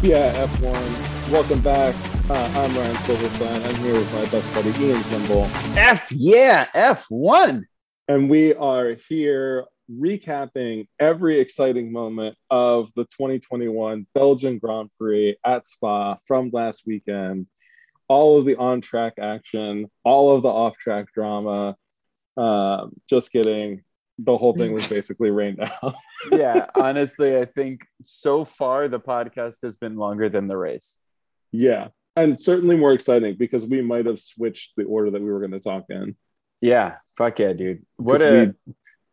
Yeah, F1. Welcome back. Uh, I'm Ryan Silverstein. I'm here with my best buddy Ian Kimball. F yeah, F1. And we are here recapping every exciting moment of the 2021 Belgian Grand Prix at Spa from last weekend. All of the on track action, all of the off track drama. Um, just kidding. The whole thing was basically rained out. yeah, honestly, I think so far the podcast has been longer than the race. Yeah, and certainly more exciting because we might have switched the order that we were going to talk in. Yeah, fuck yeah, dude. What a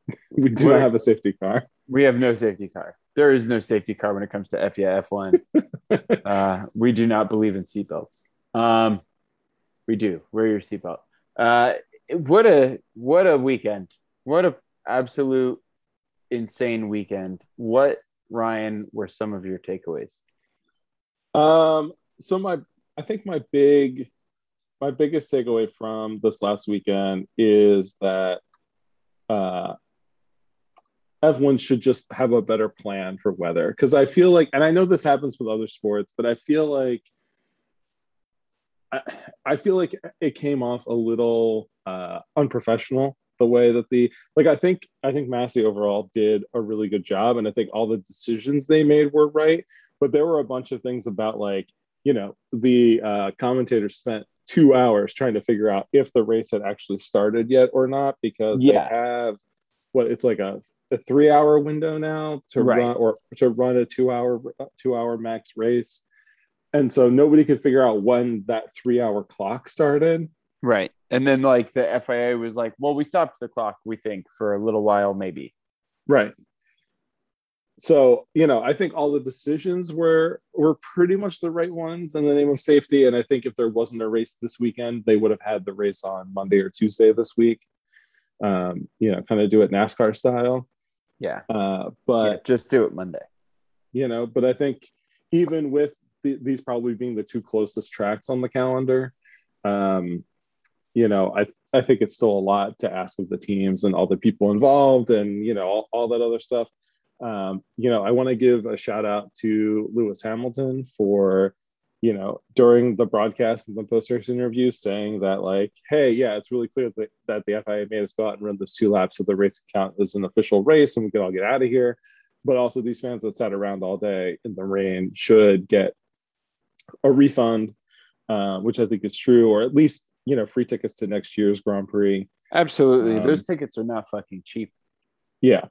we, we do not have a safety car. we have no safety car. There is no safety car when it comes to F yeah, F1. uh, we do not believe in seatbelts. Um, we do. Wear your seatbelt. Uh, what a what a weekend. What a absolute insane weekend. What Ryan were some of your takeaways? Um, so my I think my big my biggest takeaway from this last weekend is that uh F1 should just have a better plan for weather because I feel like and I know this happens with other sports, but I feel like I, I feel like it came off a little uh unprofessional the way that the like I think I think Masi overall did a really good job and I think all the decisions they made were right but there were a bunch of things about like you know the uh, commentators spent two hours trying to figure out if the race had actually started yet or not because Yeah. they have what it's like a, a three hour window now to Right. run or to run a two hour two hour max race and so nobody could figure out when that three hour clock started Right. And then like the FIA was like, well, we stopped the clock, we think, for a little while, maybe. Right. So, you know, I think all the decisions were were pretty much the right ones in the name of safety. And I think if there wasn't a race this weekend, they would have had the race on Monday or Tuesday this week. Um, you know, kind of do it NASCAR style. Yeah. Uh, but yeah, just do it Monday. you know, but I think even with the, these probably being the two closest tracks on the calendar, um, you know, I I think it's still a lot to ask of the teams and all the people involved and you know all, all that other stuff. Um, you know, I want to give a shout out to Lewis Hamilton for you know during the broadcast and the post race interview saying that like, hey, yeah, it's really clear that, that the FIA made us go out and run those two laps so the race count as an official race and we can all get out of here. But also these fans that sat around all day in the rain should get a refund, uh, which I think is true, or at least you know free tickets to next year's Grand Prix. Absolutely. Um, Those tickets are not fucking cheap. Yeah,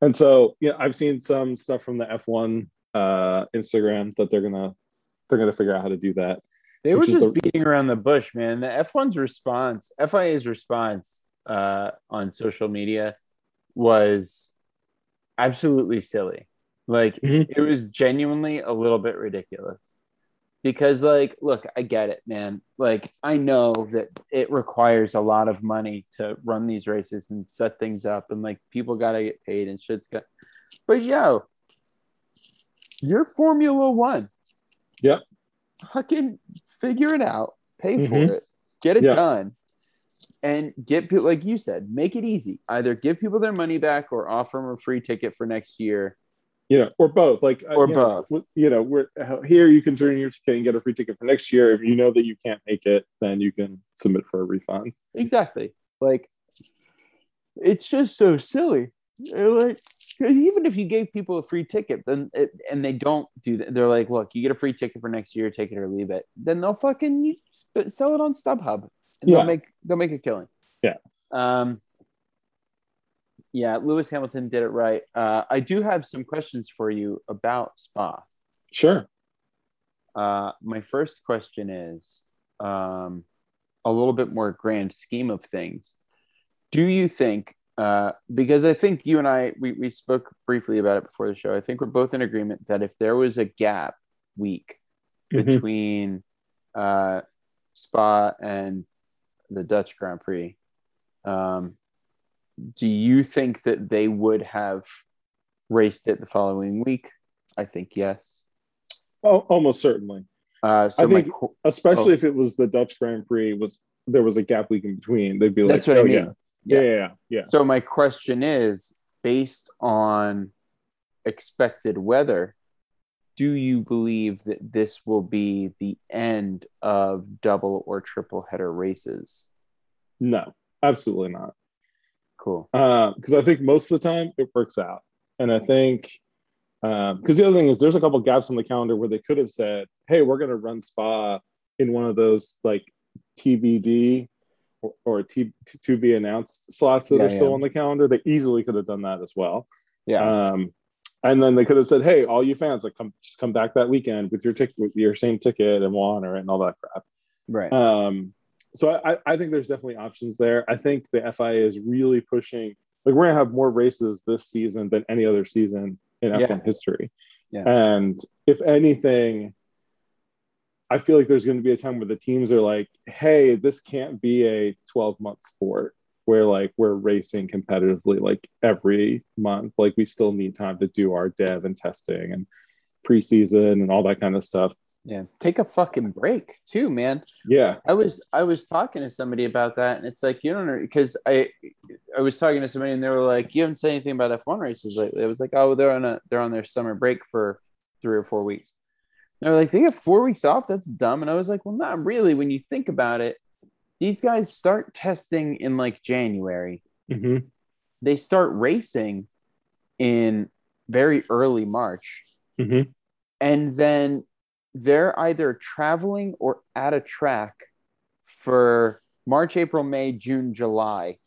and so yeah, I've seen some stuff from the F1 uh, Instagram that they're gonna they're gonna figure out how to do that. They were just the- beating around the bush, man. The F1's response, FIA's response uh, on social media was absolutely silly. Like Mhm. it was genuinely a little bit ridiculous. Because like, look, I get it, man. Like I know that it requires a lot of money to run these races and set things up and like people gotta get paid and shit's got but yo, you're Formula One. Yep. Fucking figure it out, pay Mhm. for it, get it Yeah. done, and get people like you said, make it easy. Either give people their money back or offer them a free ticket for next year. You know, or both. Like uh, Or you know, you know, we're uh, here. You can turn your ticket and get a free ticket for next year. If you know that you can't make it, then you can submit for a refund. Exactly. Like it's just so silly. And, Like even if you gave people a free ticket, then it, and they don't do that, they're like, look, you get a free ticket for next year, take it or leave it. Then they'll fucking sell it on StubHub, and Yeah. they'll make they'll make a killing. Yeah. Um. Yeah, Lewis Hamilton did it right. Uh, I do have some questions for you about Spa. Sure. Uh, my first question is um, a little bit more grand scheme of things. Do you think, uh, because I think you and I, we, we spoke briefly about it before the show, I think we're both in agreement that if there was a gap week Mhm. between uh, Spa and the Dutch Grand Prix, um, do you think that they would have raced it the following week? I think yes. Oh, almost certainly. Uh, so I think- Especially Oh. if it was the Dutch Grand Prix was there was a gap week in between. They'd be like, That's what I oh, mean. yeah. Yeah, Yeah. yeah, yeah, yeah. So my question is, based on expected weather, do you believe that this will be the end of double or triple header races? No, absolutely not. Cool. Because uh, I think most of the time it works out, and I think because um, the other thing is there's a couple gaps on the calendar where they could have said, "Hey, we're going to run Spa in one of those like TBD or, or T, to be announced slots that yeah, are still yeah. on the calendar." They easily could have done that as well. Yeah. Um, and then they could have said, "Hey, all you fans, like, come just come back that weekend with your ticket, with your same ticket, and we'll honor it and all that crap." Right. Um, so I, I think there's definitely options there. I think the FIA is really pushing. Like, we're gonna have more races this season than any other season in F1 yeah. history. Yeah. And if anything, I feel like there's going to be a time where the teams are like, "Hey, this can't be a 12 month sport where like we're racing competitively like every month. Like we still need time to do our dev and testing and preseason and all that kind of stuff. Yeah, take a fucking break too, man. Yeah, I was I was talking to somebody about that, and it's like you don't know because I I was talking to somebody and they were like, you haven't said anything about F one races lately. It was like, oh, they're on a they're on their summer break for three or four weeks. And they're like, they get four weeks off. That's dumb. And I was like, well, not really. When you think about it, these guys start testing in like January. Mm-hmm. They start racing in very early March. Mm-hmm. And then they're either traveling or at a track for March, April, May, June, July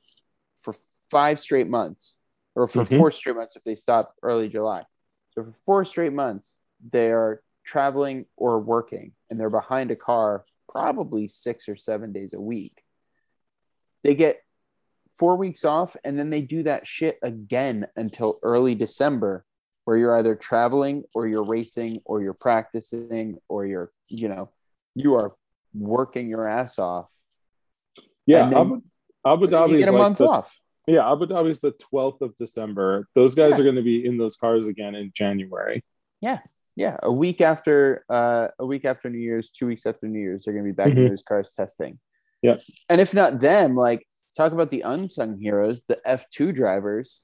for five straight months, or for mm-hmm. four straight months if they stop early July. So for four straight months, they are traveling or working and they're behind a car probably six or seven days a week. They get four weeks off and then they do that shit again until early December, where you're either traveling or you're racing or you're practicing or you're, you know, you are working your ass off. Yeah, Abu, Abu Dhabi get a like month the, off. Yeah, Abu Dhabi is the 12th of December. Those guys yeah. are going to be in those cars again in January. Yeah yeah, a week after uh, a week after New Year's, two weeks after New Year's, they're gonna be back mm-hmm. in those cars testing. Yeah, and if not them, like talk about the unsung heroes, the F two drivers,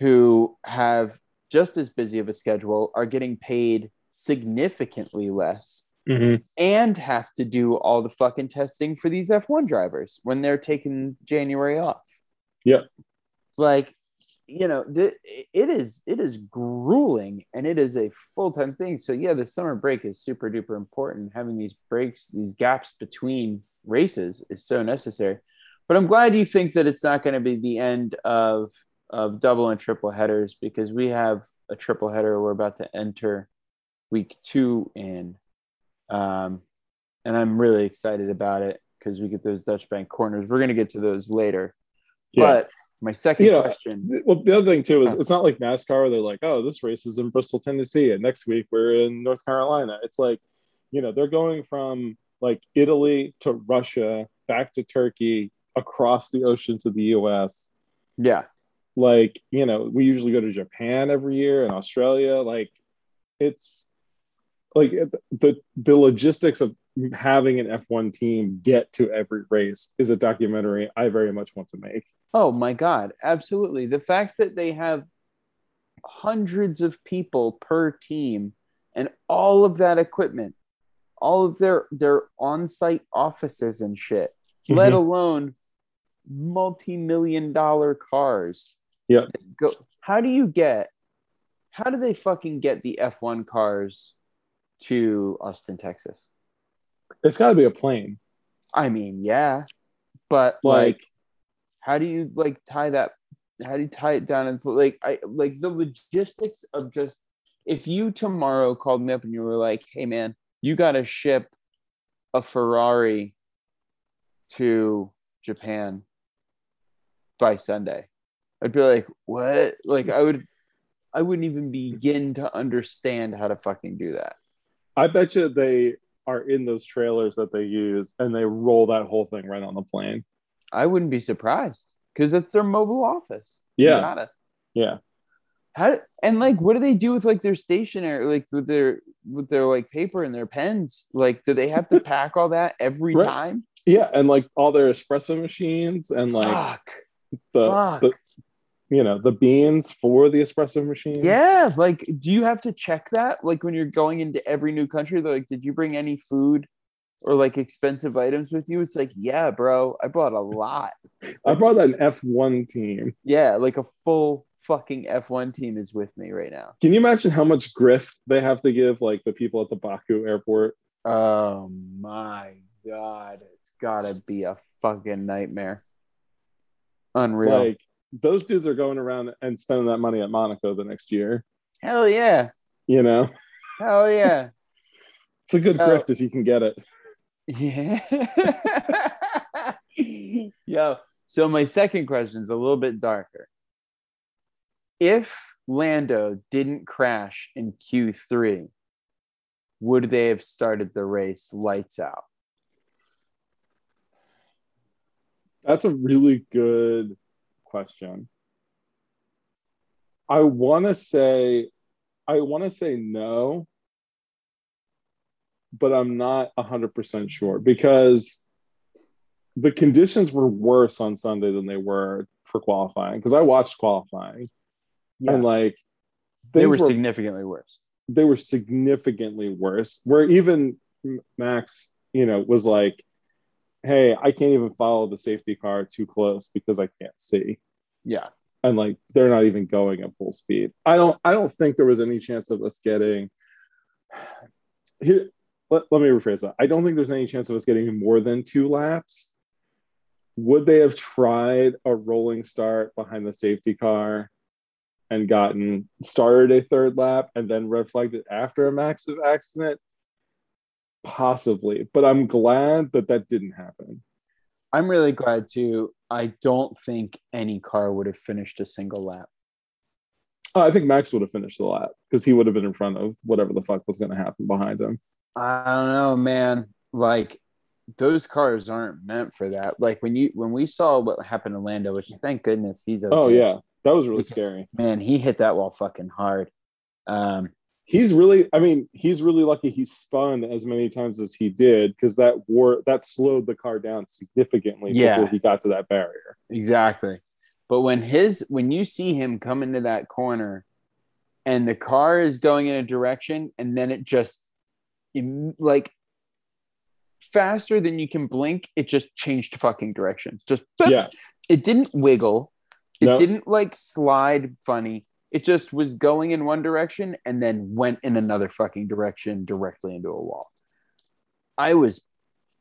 who have just as busy of a schedule, are getting paid significantly less, mm-hmm. and have to do all the fucking testing for these F one drivers when they're taking January off. Yeah, like you know th- it is it is grueling and it is a full-time thing so yeah the summer break is super duper important having these breaks these gaps between races is so necessary but i'm glad you think that it's not going to be the end of of double and triple headers because we have a triple header we're about to enter week two in um, and i'm really excited about it because we get those dutch bank corners we're going to get to those later yeah. but my second you know, question. Well, the other thing too is it's not like NASCAR. They're like, oh, this race is in Bristol, Tennessee, and next week we're in North Carolina. It's like, you know, they're going from like Italy to Russia, back to Turkey, across the ocean to the U.S. Yeah, like you know, we usually go to Japan every year and Australia. Like, it's like the the logistics of having an F1 team get to every race is a documentary I very much want to make. Oh my God, absolutely. The fact that they have hundreds of people per team and all of that equipment, all of their their on-site offices and shit, mm-hmm. let alone multi-million dollar cars. Yeah. Go how do you get how do they fucking get the F1 cars to Austin, Texas? It's got to be a plane. I mean, yeah, but like, like, how do you like tie that? How do you tie it down and put like I like the logistics of just if you tomorrow called me up and you were like, "Hey, man, you got to ship a Ferrari to Japan by Sunday," I'd be like, "What?" Like, I would, I wouldn't even begin to understand how to fucking do that. I bet you they are in those trailers that they use and they roll that whole thing right on the plane. I wouldn't be surprised because it's their mobile office. Yeah. Yeah. How and like what do they do with like their stationery, like with their with their like paper and their pens? Like, do they have to pack all that every right. time? Yeah, and like all their espresso machines and like Fuck. the, Fuck. the you know the beans for the espresso machine. Yeah, like do you have to check that? Like when you're going into every new country, they're like, did you bring any food or like expensive items with you? It's like, yeah, bro, I brought a lot. I brought an F1 team. Yeah, like a full fucking F1 team is with me right now. Can you imagine how much grift they have to give like the people at the Baku airport? Oh my god, it's gotta be a fucking nightmare. Unreal. Like those dudes are going around and spending that money at Monaco the next year. Hell yeah. You know, Hell yeah. it's a good Oh. grift if you can get it. Yeah. Yo, so my second question is a little bit darker. If Lando didn't crash in Q3, would they have started the race lights out? That's a really good question. I want to say, I want to say no, but I'm not 100% sure because the conditions were worse on Sunday than they were for qualifying. Because I watched qualifying and like they things were significantly worse. they were significantly worse. Where even Max, you know, was like, "Hey, I can't even follow the safety car too close because I can't see." Yeah. And like they're not even going at full speed. I don't. I don't think there was any chance of us getting. Here, let, let me rephrase that. I don't think there's any chance of us getting more than two laps. Would they have tried a rolling start behind the safety car and gotten started a third lap and then red flagged it after a massive accident? Possibly, but I'm glad that that didn't happen. I'm really glad too. I don't think any car would have finished a single lap. Oh, I think Max would have finished the lap because he would have been in front of whatever the fuck was going to happen behind him. I don't know, man. Like those cars aren't meant for that. Like when you when we saw what happened to Lando, which thank goodness he's okay. Oh yeah, that was really Because- scary. man, he hit that wall fucking hard. Um, He's really, I mean, he's really lucky he spun as many times as he did because that war that slowed the car down significantly Yeah. before he got to that barrier. exactly. But when his when you see him come into that corner, and the car is going in a direction, and then it just like faster than you can blink, it just changed fucking directions. Just Yeah, it didn't wiggle it No. didn't like slide funny it just was going in one direction and then went in another fucking direction directly into a wall i was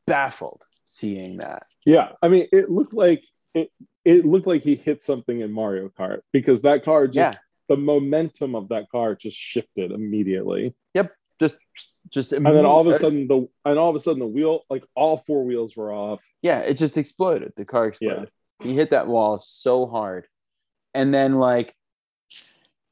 baffled seeing that yeah. I mean, it looked like it. It looked like he hit something in Mario Kart because that car just yeah the momentum of that car just shifted immediately. Yep, just just and then all of a sudden the and all of a sudden the wheel like all four wheels were off yeah it just exploded the car exploded he hit that wall so hard and then like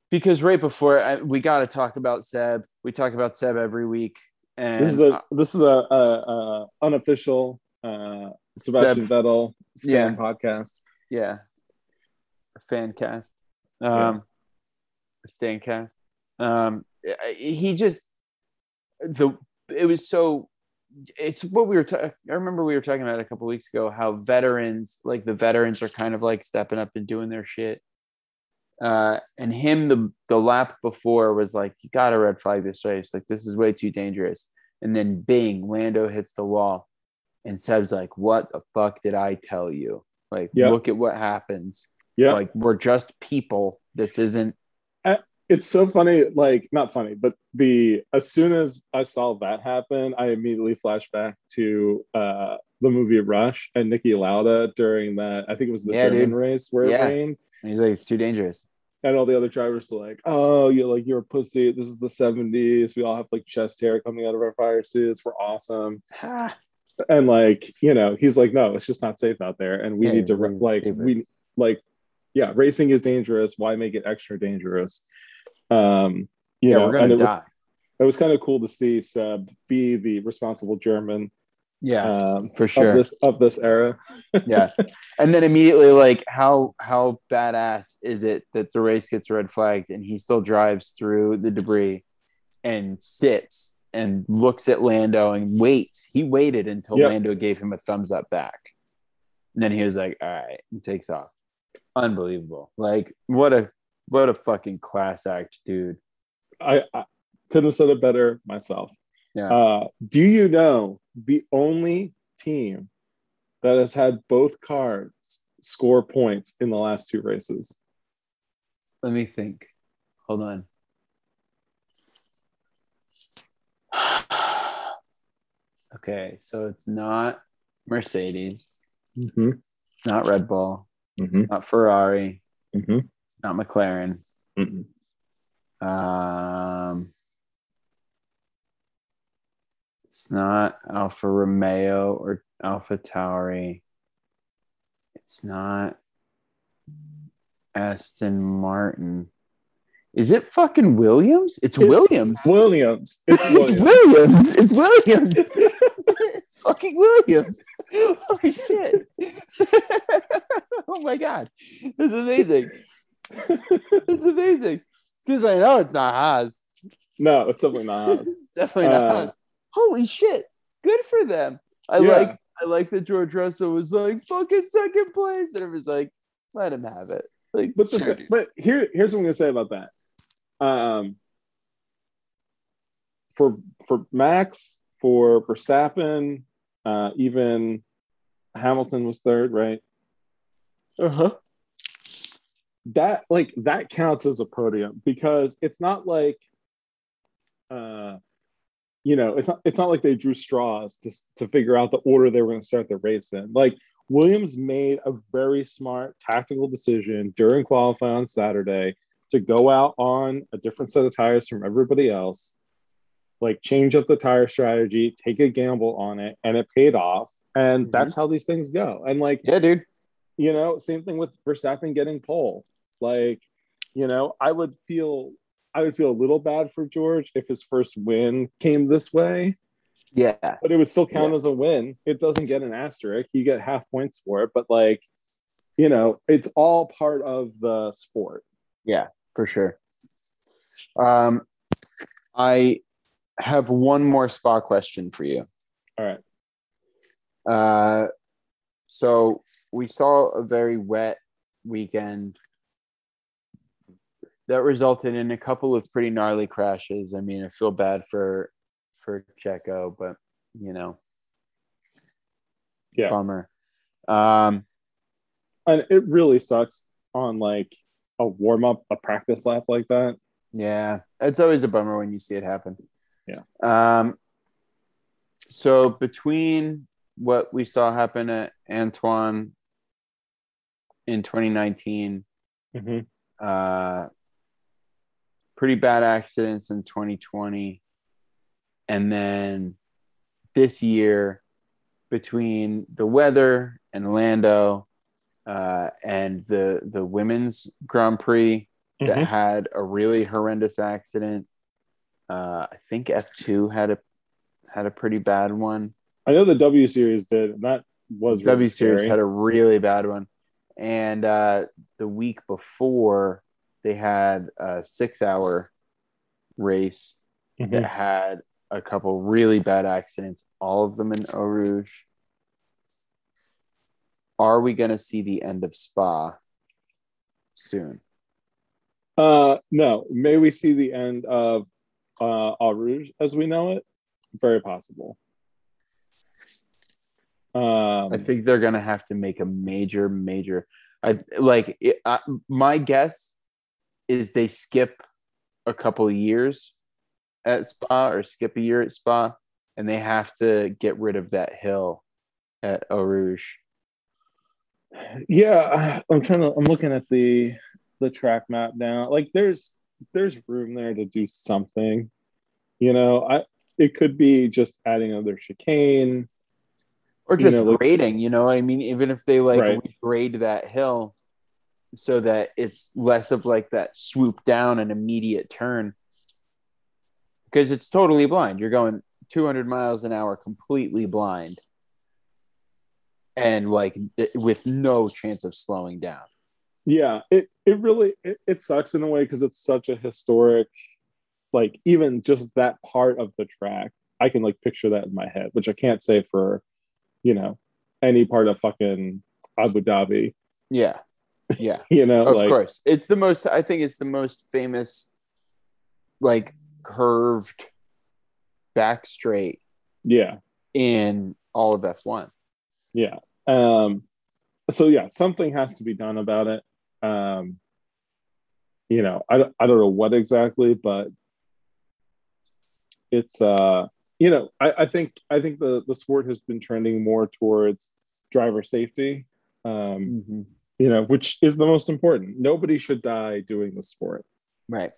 because right before I, we got to talk about seb we talk about seb every week and this is a this is a, a, a unofficial uh sebastian Seb. vettel Yeah. Podcast Yeah. A fan cast. Yeah. Um a stan cast. Um he just the it was so it's what we were ta- I remember we were talking about a couple weeks ago how veterans like the veterans are kind of like stepping up and doing their shit. Uh and him the the lap before was like you got to red flag this race. Like this is way too dangerous. And then bing Lando hits the wall. And Seb's like what the fuck did I tell you? Like Yeah. look at what happens. Yeah. Like we're just people. This isn't it's so funny like not funny but the as soon as i saw that happen i immediately flashed back to uh the movie rush and Niki Lauda during that i think it was the Yeah, german dude. race where Yeah. it rained and he's like it's too dangerous and all the other drivers are like, "Oh, you're like you're a pussy. This is the '70s. We all have like chest hair coming out of our fire suits. We're awesome." And like, you know, he's like, "No, it's just not safe out there, and we Yeah, need to like stupid. we like, yeah, racing is dangerous. Why make it extra dangerous?" Um, you yeah know, we're and gonna it was die it was kind of cool to see Seb be the responsible German yeah um, for of sure this of this era. yeah and then immediately like how how badass is it that the race gets red flagged and he still drives through the debris and sits and looks at lando and waits he waited until Yep. lando gave him a thumbs up back and then he was like all right and takes off unbelievable. Like what a what a fucking class act, dude. I, I couldn't have said it better myself. Yeah. Uh, do you know the only team that has had both cars score points in the last two races? Let me think. Hold on. okay, so it's not Mercedes, Mm-hmm. not Red Bull, Mm-hmm. not Ferrari, Mm-hmm. not McLaren. Mm-hmm. Um, it's not Alfa Romeo or Alpha Tauri. It's not Aston Martin. Is it fucking Williams? It's, It's Williams. Williams. It's It's Williams. Williams. It's Williams. it's fucking Williams. Holy shit. oh my god. It's amazing. It's amazing. Because I know it's not Haas. no, it's definitely not. Definitely not. Uh, Holy shit. Good for them. I Yeah. like I like that George Russell was like fucking second place. And it was like, let him have it. Like But the, sure, but here here's what I'm gonna say about that. Um, for for Max, for Verstappen, uh, even Hamilton was third, right? uh-huh. That like that counts as a podium because it's not like, uh, you know, it's not it's not like they drew straws to to figure out the order they were going to start the race in. Like Williams made a very smart tactical decision during qualifying on Saturday to go out on a different set of tires from everybody else, like change up the tire strategy, take a gamble on it, and it paid off. And Mhm. that's how these things go. And like, Yeah, dude. you know, same thing with Verstappen getting pole. Like, you know, I would feel I would feel a little bad for George if his first win came this way, Yeah. but it would still count Yeah. as a win. It doesn't get an asterisk. You get half points for it, but like, you know, it's all part of the sport. Yeah, for sure. Um, I have one more spa question for you. All right. Uh, so we saw a very wet weekend that resulted in a couple of pretty gnarly crashes. I mean, I feel bad for for Checo, but you know, Yeah. bummer. Um, And it really sucks on like a warm up, a practice lap like that. Yeah, it's always a bummer when you see it happen. Yeah. Um. So between what we saw happen at Anthoine in 2019, Mm-hmm. uh, pretty bad accidents in 2020, and then this year between the weather and Lando, uh, and the the women's Grand Prix that Mhm. had a really horrendous accident. Uh, I think F two had a had a pretty bad one. I know the W series did, and that was really W series scary. had a really bad one, and uh, the week before they had a six hour race Mhm. that had a couple really bad accidents, all of them in Eau Rouge. Are we going to see the end of Spa soon? Uh, no. May we see the end of uh, Eau Rouge as we know it? Very possible. Um, I think they're gonna have to make a major, major. I like it, I, my guess is they skip a couple of years at Spa or skip a year at Spa, and they have to get rid of that hill at Eau Rouge. yeah, I'm trying to. I'm looking at the the track map now. Like, there's there's room there to do something. You know, I it could be just adding another chicane. or You just know, like- grading. You know, I mean, even if they like Right. regrade that hill so that it's less of like that swoop down and immediate turn, because it's totally blind. You're going 200 miles an hour, completely blind, and like th- with no chance of slowing down. Yeah, it it really it, it sucks in a way because it's such a historic, like even just that part of the track. I can like picture that in my head, which I can't say for, you know, any part of fucking Abu Dhabi. Yeah, Yeah, you know, of like, course. It's the most. I think it's the most famous, like curved back straight yeah, in all of F1. yeah. Um, so yeah, something has to be done about it. Um, you know, I, I don't know what exactly, but it's uh, you know, I, I think I think the the sport has been trending more towards driver safety. Um, you know, which is the most important. Nobody should die doing the sport. Right.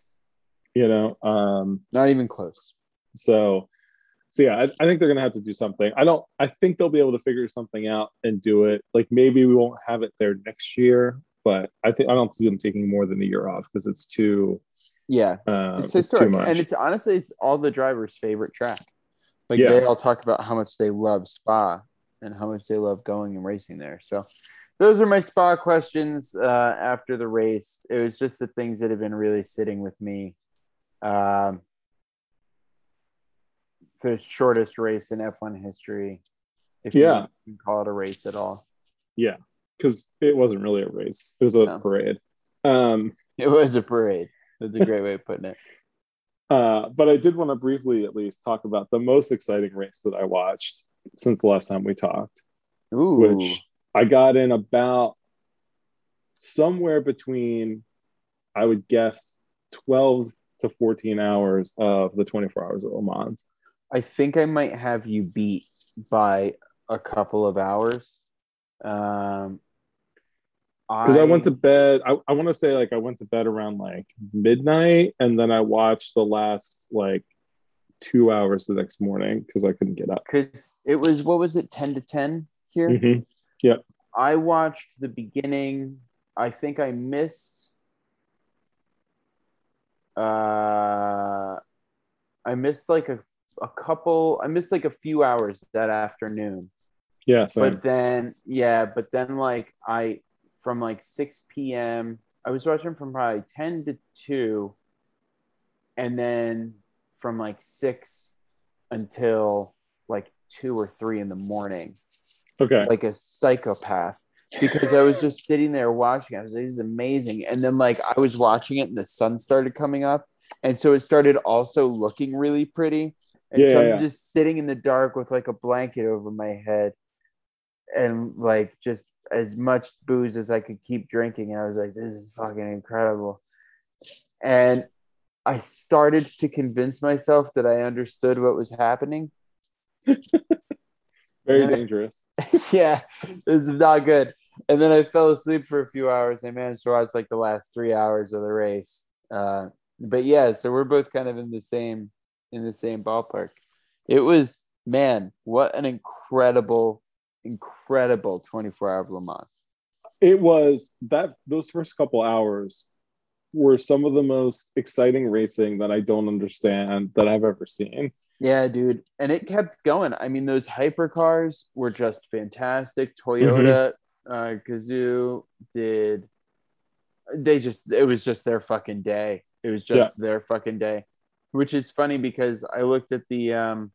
You know, um, Not even close. so so yeah, I, I think they're gonna have to do something. I don't. I think they'll be able to figure something out and do it. Like maybe we won't have it there next year, but I think I don't see them taking more than a year off because it's too. Yeah. Uh, it's it's, too historic. much. And it's honestly it's all the drivers' favorite track. Like Yeah. they all talk about how much they love Spa and how much they love going and racing there. So those are my Spa questions uh, after the race. It was just the things that have been really sitting with me. Um, the shortest race in F1 history, if Yeah. you can call it a race at all. yeah, because it wasn't really a race; it was a No. parade. Um, It was a parade. That's a great way of putting it. uh, but I did want to briefly, at least, talk about the most exciting race that I watched since the last time we talked. Ooh, which I got in about somewhere between, I would guess, 12 to 14 hours of the 24 hours of Le Mans. I think I might have you beat by a couple of hours. Um, Because I, went to bed, I, I want to say like I went to bed around like midnight and then I watched the last like two hours the next morning because I couldn't get up. because it was what was it ten to ten here. Mhm. I watched the beginning. I think I missed. Uh, I missed like a a couple. I missed like a few hours that afternoon. Yeah, same. but then yeah but then like i from like 6 p.m i was watching from probably 10 to 2 and then from like 6 until like 2 or 3 in the morning okay. like a psychopath because i was just sitting there watching i was like this is amazing and then like i was watching it and the sun started coming up and so it started also looking really pretty and Yeah, so i'm yeah. just sitting in the dark with like a blanket over my head and like just as much booze as I could keep drinking. And I was like, this is fucking incredible. And I started to convince myself that I understood what was happening. Very Yeah. dangerous. yeah, it's not good. And then I fell asleep for a few hours. I managed to watch like the last three hours of the race. Uh, but yeah, so we're both kind of in the same in the same ballpark. It was man, what an incredible, incredible 24 hour of Le Mans. it was that those first couple hours were some of the most exciting racing that I don't understand that I've ever seen. Yeah, dude. And it kept going. I mean, those hypercars were just fantastic. Toyota, uh, Kazoo did, they just, it was just their fucking day. It was just their fucking day, which is funny because I looked at the um,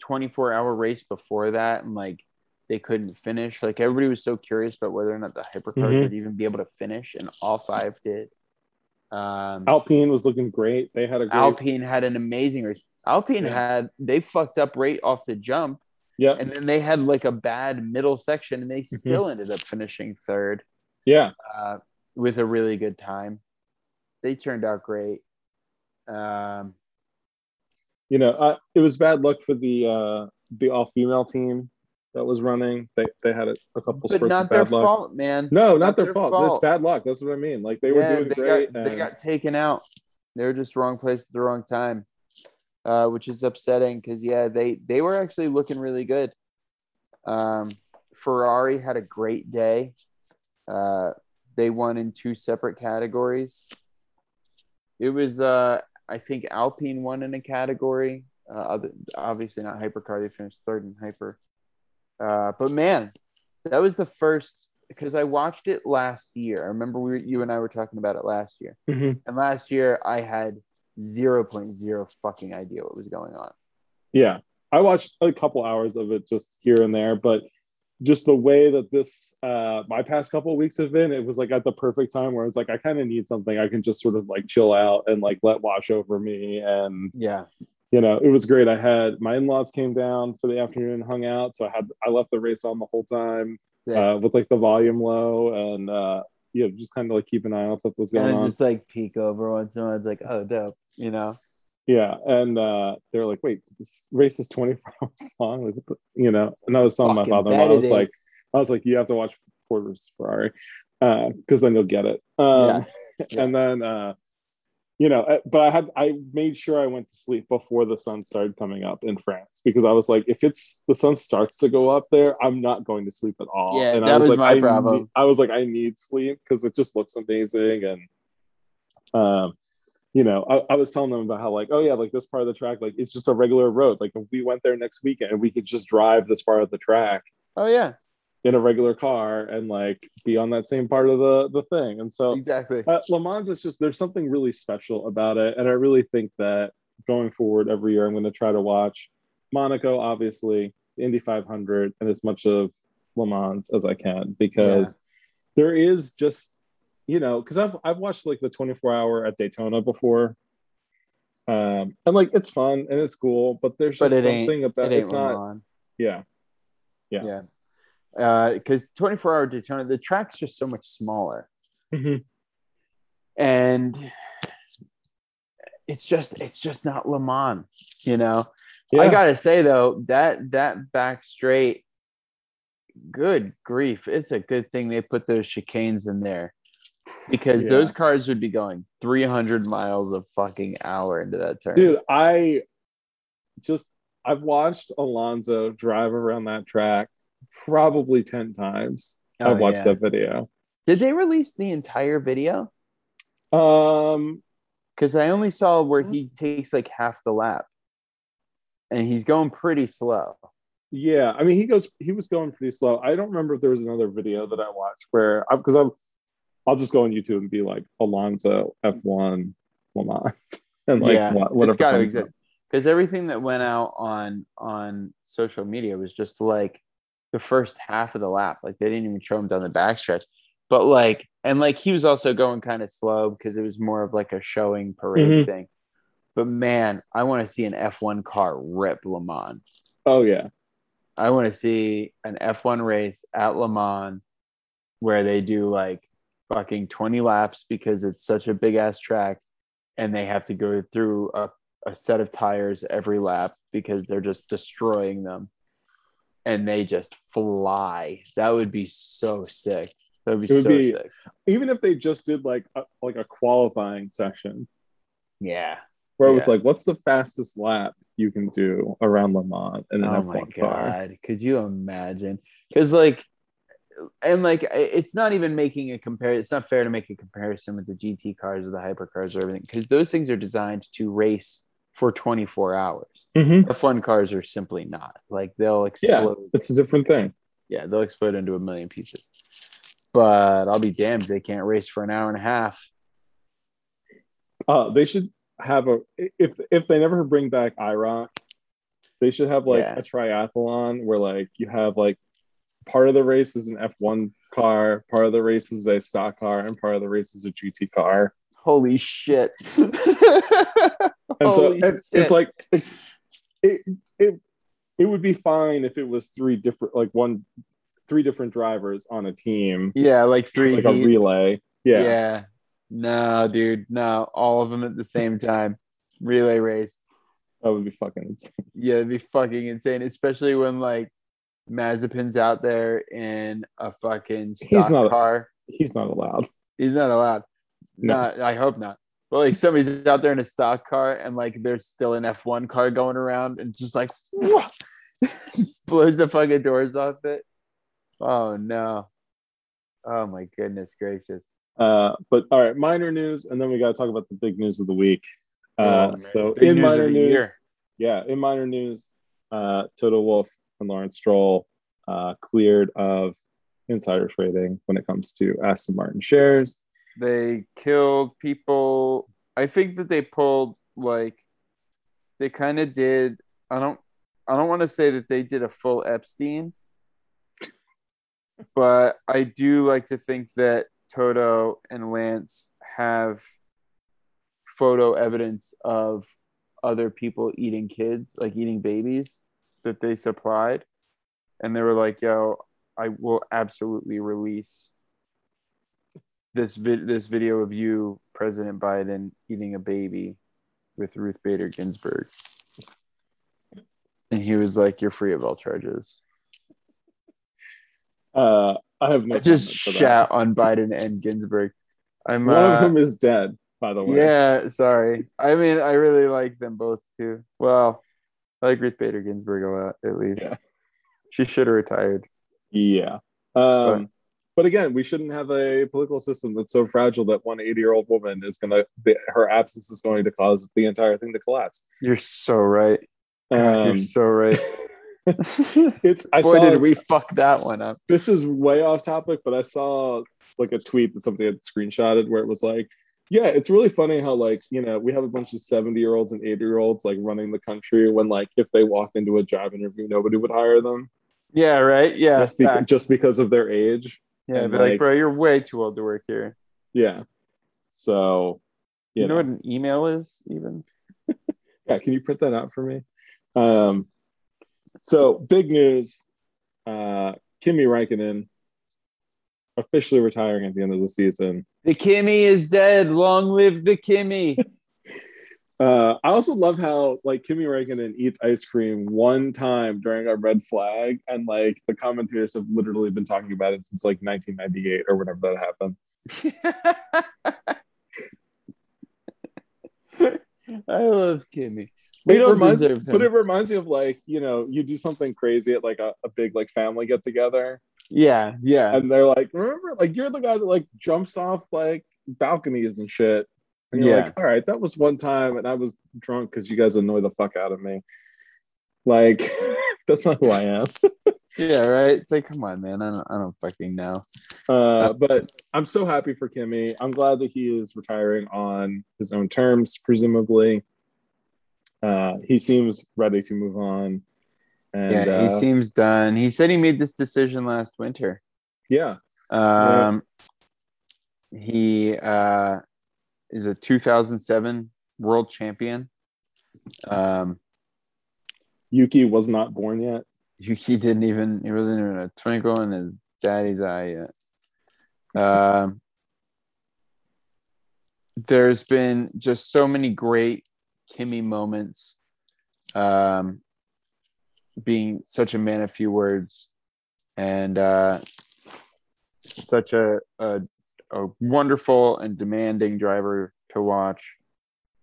24 hour race before that and like they couldn't finish. Like everybody was so curious about whether or not the hypercars Mhm. would even be able to finish, and all five did. Um, Alpine was looking great. They had a great Alpine had an amazing race. Alpine Yeah. had they fucked up right off the jump, yeah, and then they had like a bad middle section, and they Mm-hmm. still ended up finishing third yeah. uh, with a really good time. They turned out great. Um, You know, uh, it was bad luck for the uh, the all female team that was running. They they had a, a couple but spurts of bad luck. fault, man. No, not, Not their, their fault. fault. It's bad luck. That's what I mean. Like they were doing they great. Got, they got taken out. They were just wrong place at the wrong time, uh, which is upsetting because yeah, they they were actually looking really good. Um, Ferrari had a great day. Uh, they won in two separate categories. It was uh, I think Alpine won in a category. Uh, other, obviously not hypercar. They finished third in hyper. Uh, but man, that was the first because I watched it last year. I remember we, you and I were talking about it last year. Mhm. And last year I had 0.0 fucking idea what was going on. Yeah, I watched a couple hours of it just here and there, but just the way that this uh my past couple of weeks have been it was like at the perfect time where it's like i kind of need something i can just sort of like chill out and like let wash over me and Yeah. You know it was great i had my in-laws came down for the afternoon and hung out so i had i left the race on the whole time Yeah. uh with like the volume low and uh you know just kind of like keep an eye on stuff and going then on just like peek over once in a while. It's like, oh, dope. You know? yeah and uh they're like wait this race is 24 hours long like, you know and i was telling my father-in-law i was like is. I was like, you have to watch Ford versus Ferrari because then you'll get it. Um, Yeah. And then, uh, you know, uh, but I had I made sure I went to sleep before the sun started coming up in France because I was like, if it's the sun starts to go up there, I'm not going to sleep at all. Yeah, and that I was, was like, my I problem. Need, I was like, I need sleep because it just looks amazing and. Um, you know, I, I was telling them about how like, oh yeah, like this part of the track, like it's just a regular road. Like if we went there next weekend, and we could just drive this far of the track Oh yeah, in a regular car and like be on that same part of the the thing. And so exactly. uh, Le Mans is just there's something really special about it, and I really think that going forward every year I'm going to try to watch Monaco, obviously, the Indy 500, and as much of Le Mans as I can because there is just you know because I've I've watched like the 24 hour at Daytona before. Um, and like it's fun and it's cool, but there's But just ain't- something about It it's not, Le Mans. yeah, Yeah. Yeah. Uh, because 24 hour Daytona, the track's just so much smaller. Mhm. And it's just it's just not Le Mans, you know. yeah. I gotta say though, that that back straight, good grief, it's a good thing they put those chicanes in there. Because Yeah. those cars would be going 300 miles a fucking hour into that turn. dude i just i've watched alonso drive around that track probably 10 times Oh, i've watched yeah. that video Did they release the entire video? um Because I only saw where Mm-hmm. he takes like half the lap, and he's going pretty slow. yeah i mean he goes he was going pretty slow i don't remember if there was another video that i watched where because i'm i'll just go on youtube and be like alonso f1 Le Mans and like yeah, what, whatever it's got to exist. Because everything that went out on on social media was just like the first half of the lap. Like they didn't even show him down the backstretch. But like, and like he was also going kind of slow because it was more of like a showing parade Mhm. thing. But man, I want to see an F1 car rip Le Mans. oh yeah I want to see an F1 race at Le Mans where they do like fucking 20 laps because it's such a big ass track and they have to go through a, a set of tires every lap because they're just destroying them and they just fly. That would be so sick. That would be would so be- sick. even if they just did like a, like a qualifying session Yeah. where it was like what's the fastest lap you can do around Le Mans in an Oh F1 my car god. Could you imagine? Because like and like it's not even making a comparison. It's not fair to make a comparison with the GT cars or the hypercars or everything because those things are designed to race for 24 hours. Mhm. F1 cars are simply not. Like they'll explode. yeah it's a different thing Yeah, they'll explode into a million pieces. But I'll be damned if they can't race for an hour and a half. Uh, they should have a if if they never bring back IROC, they should have like Yeah. a triathlon where like you have like part of the race is an F1 car, part of the race is a stock car, and part of the race is a GT car. Holy shit. And so Holy and shit. it's like it, it it it would be fine if it was three different like one three different drivers on a team, yeah, like three like a relay. Yeah. Yeah. No, dude. No, all of them at the same time. Relay race. That would be fucking insane. Yeah, it'd be fucking insane, especially when like Mazepin's out there in a fucking stock He's not- car. He's not allowed. He's not allowed. No. Not, I hope not. But like somebody's out there in a stock car and like there's still an F1 car going around and just like just blows the fucking doors off it. Oh no. Oh my goodness gracious. Uh, but all right, minor news, and then we got to talk about the big news of the week. Oh, Uh, man. so Big in news minor news, year. yeah, in minor news, uh, Toto Wolff and Lawrence Stroll uh, cleared of insider trading when it comes to Aston Martin shares. They killed people i think that they pulled like they kind of did i don't i don't want to say that they did a full epstein but I do like to think that Toto and Lance have photo evidence of other people eating kids, like eating babies that they supplied. And they were like, yo, I will absolutely release this vid- this video of you, President Biden, eating a baby with Ruth Bader Ginsburg. And he was like, You're free of all charges. Uh, I have no. I just comment for that. shat on Biden and Ginsburg. I'm One uh, of them is dead, by the way. Yeah, sorry. I mean, I really like them both too. Well, I like Ruth Bader Ginsburg a lot, at least. Yeah. She should have retired. Yeah. Um, but again, we shouldn't have a political system that's so fragile that one 80 year old woman is going to, her absence is going to cause the entire thing to collapse. You're so right. God, Um, you're so right. it's, I Boy, saw, did we fuck that one up. this is way off topic, but I saw like a tweet that somebody had screenshotted where it was like, yeah, it's really funny how like, you know, we have a bunch of 70 year olds and 80 year olds like running the country when like if they walked into a job interview, nobody would hire them Yeah, right. Yeah. just, beca- just because of their age. Yeah, and, be like, like- bro, you're way too old to work here. Yeah. So, You, you know know, what an email is, even? yeah, can you print that out for me? Um, so big news. Uh, Kimi Räikkönen officially retiring at the end of the season. The Kimi is dead. Long live the Kimi. Uh, I also love how like Kimi Räikkönen eats ice cream one time during a red flag, and like the commentators have literally been talking about it since like 1998 or whenever that happened. I love Kimi. It We don't reminds, but it reminds me of like you know you do something crazy at like a, a big like family get together, Yeah, yeah. and they're like, remember, like you're the guy that like jumps off like balconies and shit. And you're Yeah. like, all right, that was one time, and I was drunk because you guys annoy the fuck out of me. Like, that's not who I am. Yeah, right. It's like, come on, man. I don't, I don't fucking know. Uh, but I'm so happy for Kimi. I'm glad that he is retiring on his own terms, presumably. Uh, he seems ready to move on. And yeah, uh, he seems done. He said he made this decision last winter. yeah, Um, he uh, is a 2007 world champion. Um, Yuki was not born yet. he didn't even he wasn't even a twinkle in his daddy's eye yet. Um, there's been just so many great Kimi moments. Um, being such a man of few words, and uh, such a, a a wonderful and demanding driver to watch.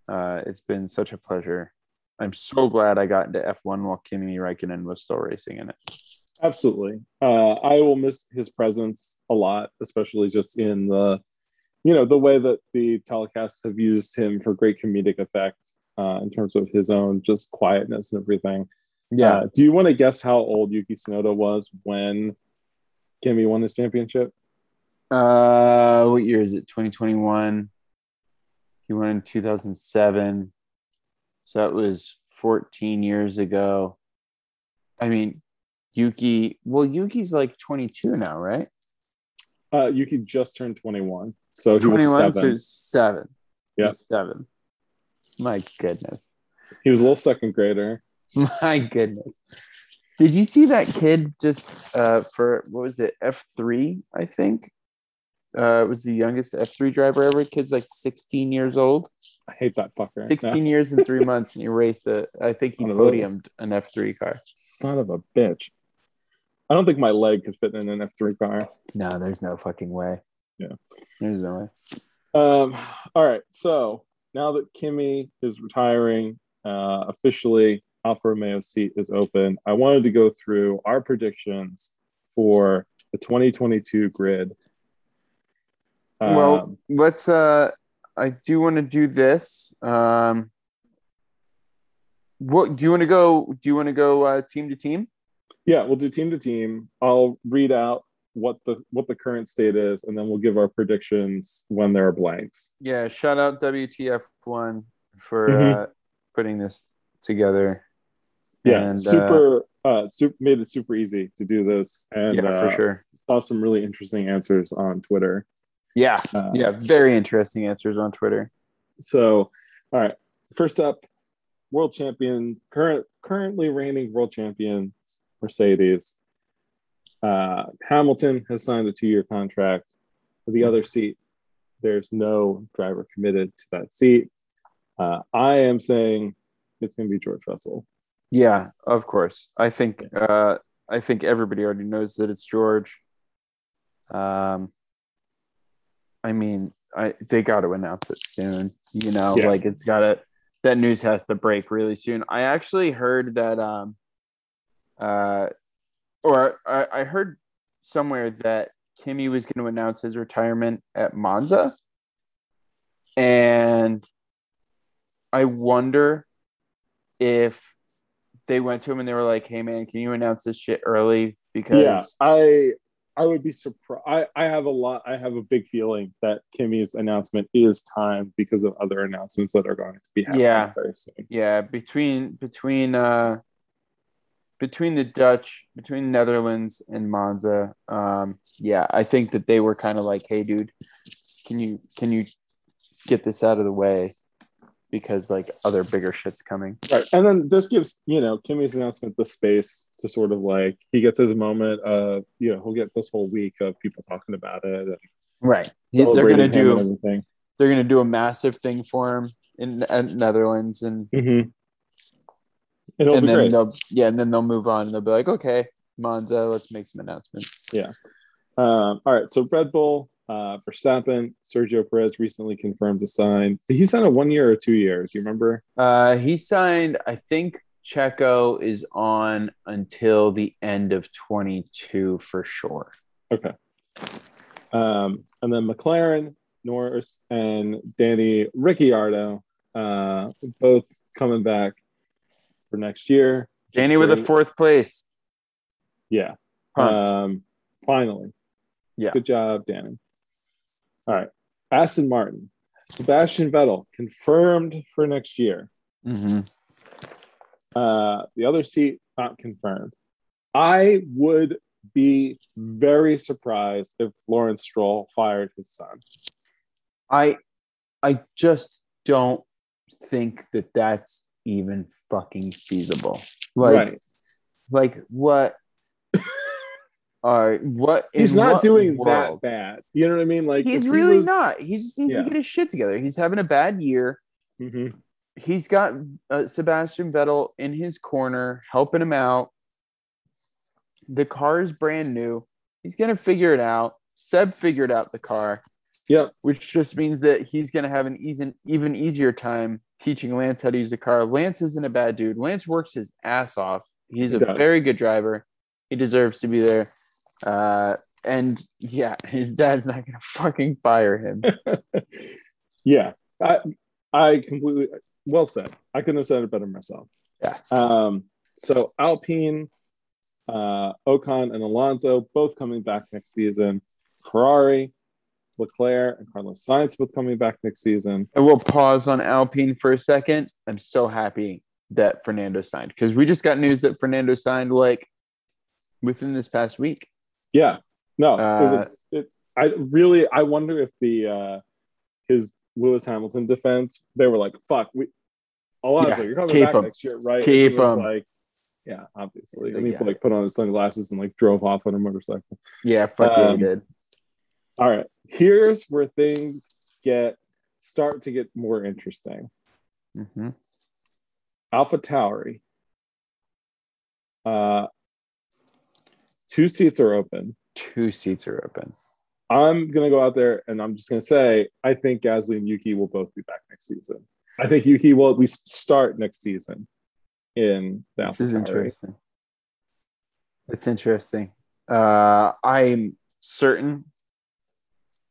Uh, it's been such a pleasure. I'm so glad I got into F1 while Kimi Räikkönen was still racing in it. Absolutely. Uh, I will miss his presence a lot, especially just in the, you know, the way that the telecasts have used him for great comedic effect uh, in terms of his own just quietness and everything. Uh, do you want to guess how old Yuki Tsunoda was when Kimi won his championship? Uh, what year is it? 2021. He won in 2007. So that was 14 years ago. I mean, Yuki, well, Yuki's like 22 now, right? Uh, Yuki just turned 21, so he was 21 seven. to seven. Yeah. Seven. My goodness. He was a little second grader. My goodness. Did you see that kid just uh for what was it? F3, I think. Uh was the youngest F3 driver ever. Kid's like 16 years old. I hate that fucker. 16 years and three months, and he raced a I think he Son podiumed an F3 car. Son of a bitch. I don't think my leg could fit in an F3 car. No, there's no fucking way. Yeah. There's no way. Um, all right. So now that Kimi is retiring, uh, officially Alfa Romeo seat is open. I wanted to go through our predictions for the 2022 grid. Well, Um, let's uh I do want to do this. Um what do you want to go do you want to go uh team to team? yeah, we'll do team to team. I'll read out what the what the current state is, and then we'll give our predictions when there are blanks. Yeah, shout out WTF1 for Mhm. uh, putting this together Yeah, And, uh, super, uh, super made it super easy to do this, and yeah, uh, for sure. saw some really interesting answers on Twitter. Yeah, Uh, yeah, very interesting answers on Twitter. So, all right, first up, world champion, current currently reigning world champions, Mercedes. Uh, Hamilton has signed a two-year contract. For the other seat, there's no driver committed to that seat. Uh, I am saying it's going to be George Russell. Yeah, of course. I think uh, I think everybody already knows that it's George. Um, I mean, I they got to announce it soon. You know, Yeah. like it's got to that news has to break really soon. I actually heard that, um, uh, or I, I heard somewhere that Kimi was going to announce his retirement at Monza, and I wonder if they went to him and they were like, "Hey man, can you announce this shit early?" Because yeah, I I would be surprised. I, I have a lot. I have a big feeling that Kimi's announcement is timed because of other announcements that are going to be happening Yeah. very soon. yeah, between between uh between the Dutch, between Netherlands and Monza, um, yeah, I think that they were kind of like, "Hey, dude, can you can you get this out of the way?" Because like other bigger shit's coming. Right, and then this gives you know Kimi's announcement the space to sort of like he gets his moment of you know he'll get this whole week of people talking about it and Right. They're gonna do everything. they're gonna do a massive thing for him in, in Netherlands and Mm-hmm. It'll and then great. they'll yeah, and then they'll move on and they'll be like, okay, Monza, let's make some announcements. Yeah. Um, all right, so Red Bull, uh, Verstappen, Sergio Perez recently confirmed to sign. Did he sign a one year or two year? Do you remember? Uh, he signed. I think Checo is on until the end of 22 for sure. Okay. Um, and then McLaren, Norris, and Danny Ricciardo, uh, both coming back for next year. Danny with a fourth place. Yeah. Pumped. Um, finally. Yeah. Good job, Danny. All right. Aston Martin, Sebastian Vettel confirmed for next year. Mm-hmm. Uh, the other seat not confirmed. I would be very surprised if Lawrence Stroll fired his son. I, I just don't think that that's even fucking feasible. Like, right. like what? All right, what? He's not what doing world? that bad. You know what I mean? Like He's if he really was- not. He just needs Yeah. to get his shit together. He's having a bad year. Mhm. he's got uh, Sebastian Vettel in his corner, helping him out. The car is brand new. He's gonna figure it out. Seb figured out the car, Yep. which just means that he's gonna have an even even easier time teaching Lance how to use the car. Lance isn't a bad dude. Lance works his ass off. He's He a does. very good driver. He deserves to be there. Uh, and yeah, his dad's not gonna fucking fire him. yeah. I I completely well said. I couldn't have said it better myself. Yeah. Um, so Alpine, uh, Ocon and Alonso both coming back next season. Ferrari, Leclerc, and Carlos Sainz both coming back next season. And we'll pause on Alpine for a second. I'm so happy that Fernando signed because we just got news that Fernando signed like within this past week. Yeah. No, Uh, it was it, I really I wonder if the uh his Lewis Hamilton defense, they were like, fuck, we Alonso, Yeah, you're coming keep back him. next year, right? Keep him. like, yeah, obviously. And he Yeah. like put on his sunglasses and like drove off on a motorcycle. Yeah, fuck Um, did. All right. Here's where things get start to get more interesting. hmm Alpha Tauri. Uh two seats are open. Two seats are open. I'm gonna go out there and I'm just gonna say I think Gasly and Yuki will both be back next season. I think Yuki will at least start next season in the This is interesting. It's interesting. Uh, I'm certain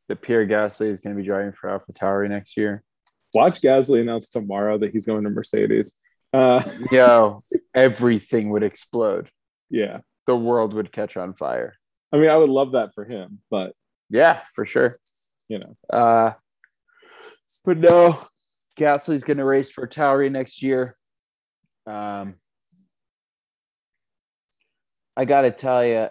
that Pierre Gasly is going to be driving for Alpha Tauri next year. Watch Gasly announce tomorrow that he's going to Mercedes. Uh, Yo, everything would explode. yeah, The world would catch on fire. I mean I would love that for him, but Yeah, for sure. you know, Uh, but no, Gasly's going to race for Tauri next year. Um, I got to tell you,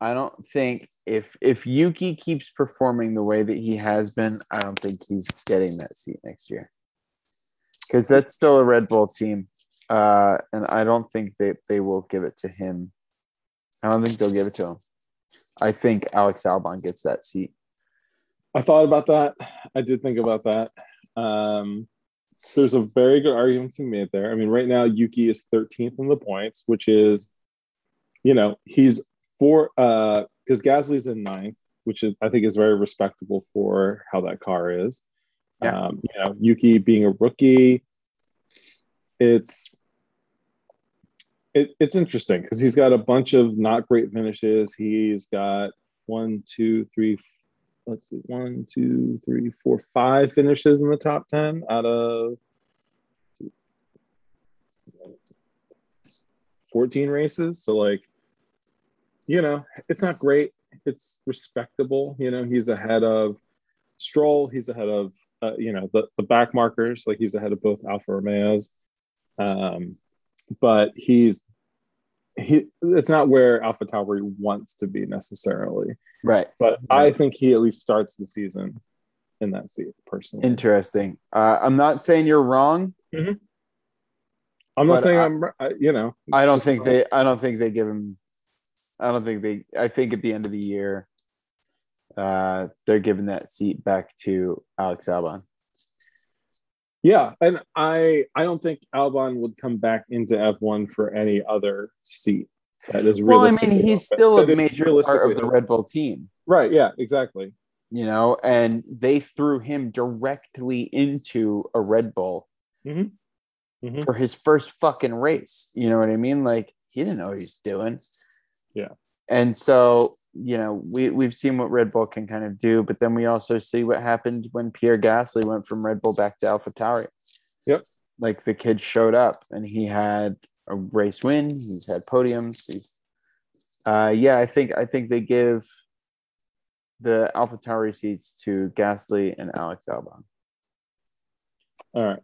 I don't think if if Yuki keeps performing the way that he has been, I don't think he's getting that seat next year. Because that's still a Red Bull team, uh, and I don't think they they will give it to him. I don't think they'll give it to him. I think Alex Albon gets that seat. I thought about that. I did think about that. Um, there's a very good argument to be made there. I mean, right now Yuki is 13th in the points, which is, you know, he's four uh because Gasly's in ninth, which is I think is very respectable for how that car is. Yeah. Um, you know, Yuki being a rookie, it's it, it's interesting because he's got a bunch of not great finishes. He's got one, two, three, let's see, one, two, three, four, five finishes in the top 10 out of 14 races. So, like, you know, it's not great. It's respectable. You know, he's ahead of Stroll. He's ahead of, uh, you know, the, the back markers. Like, he's ahead of both Alfa Romeos. Um, but he's he it's not where Alpha Tauri wants to be necessarily. Right. But I think he at least starts the season in that seat personally. Interesting. Uh, I'm not saying you're wrong. I'm not saying I, I'm you know. I don't think they. I don't think they give him. I don't think they. I think at the end of the year, uh, they're giving that seat back to Alex Albon. Yeah, and I I don't think Albon would come back into F1 for any other seat. That is Well, I mean, he's still a major part of the. Red Bull team. Right. Yeah. Exactly. You know, and they threw him directly into a Red Bull Mhm. Mhm. for his first fucking race. You know what I mean? Like he didn't know what he's doing. Yeah. And so, you know, we we've seen what Red Bull can kind of do, but then we also see what happened when Pierre Gasly went from Red Bull back to AlphaTauri. Yep. Like the kid showed up and he had a race win. He's had podiums. He's, uh, yeah, I think I think they give the AlphaTauri seats to Gasly and Alex Albon. All right.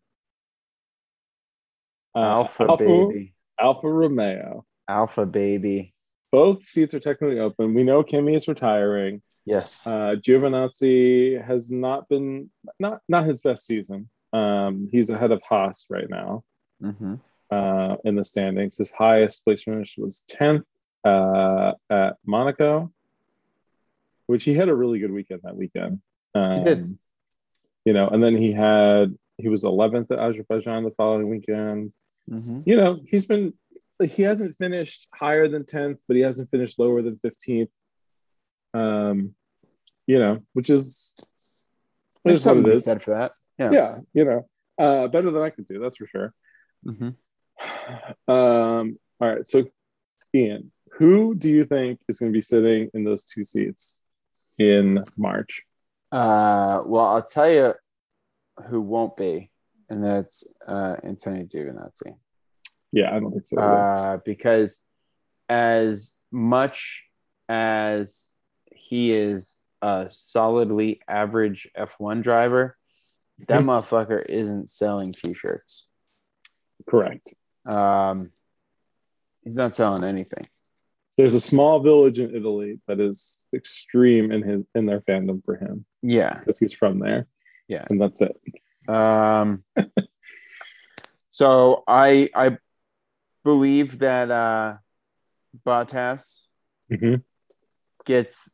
Uh, Alpha, Alpha baby, Alfa Romeo. Alpha baby. Both seats are technically open. We know Kimi is retiring. Yes. Uh, Giovinazzi has not been not not his best season. Um, he's ahead of Haas right now hmm uh, in the standings. His highest place finish was tenth uh, at Monaco, which he had a really good weekend that weekend. Um, did. You know, and then he had he was eleventh at Azerbaijan the following weekend. hmm You know, he's been he hasn't finished higher than tenth, but he hasn't finished lower than fifteenth. Um, you know, which is There's is what it is. said for that. Yeah. Yeah, you know, uh, better than I could do. That's for sure. hmm Um, all right, so Ian, who do you think is going to be sitting in those two seats in March? Uh, well, I'll tell you who won't be, and that's uh, Antonio Giovinazzi. Yeah, I don't think so. Uh, because as much as he is a solidly average F1 driver, that motherfucker isn't selling t-shirts. Correct. Um, he's not selling anything. There's a small village in Italy that is extreme in his in their fandom for him Yeah. because he's from there. Yeah. and that's it. Um, so I I believe that uh, Bottas hmm gets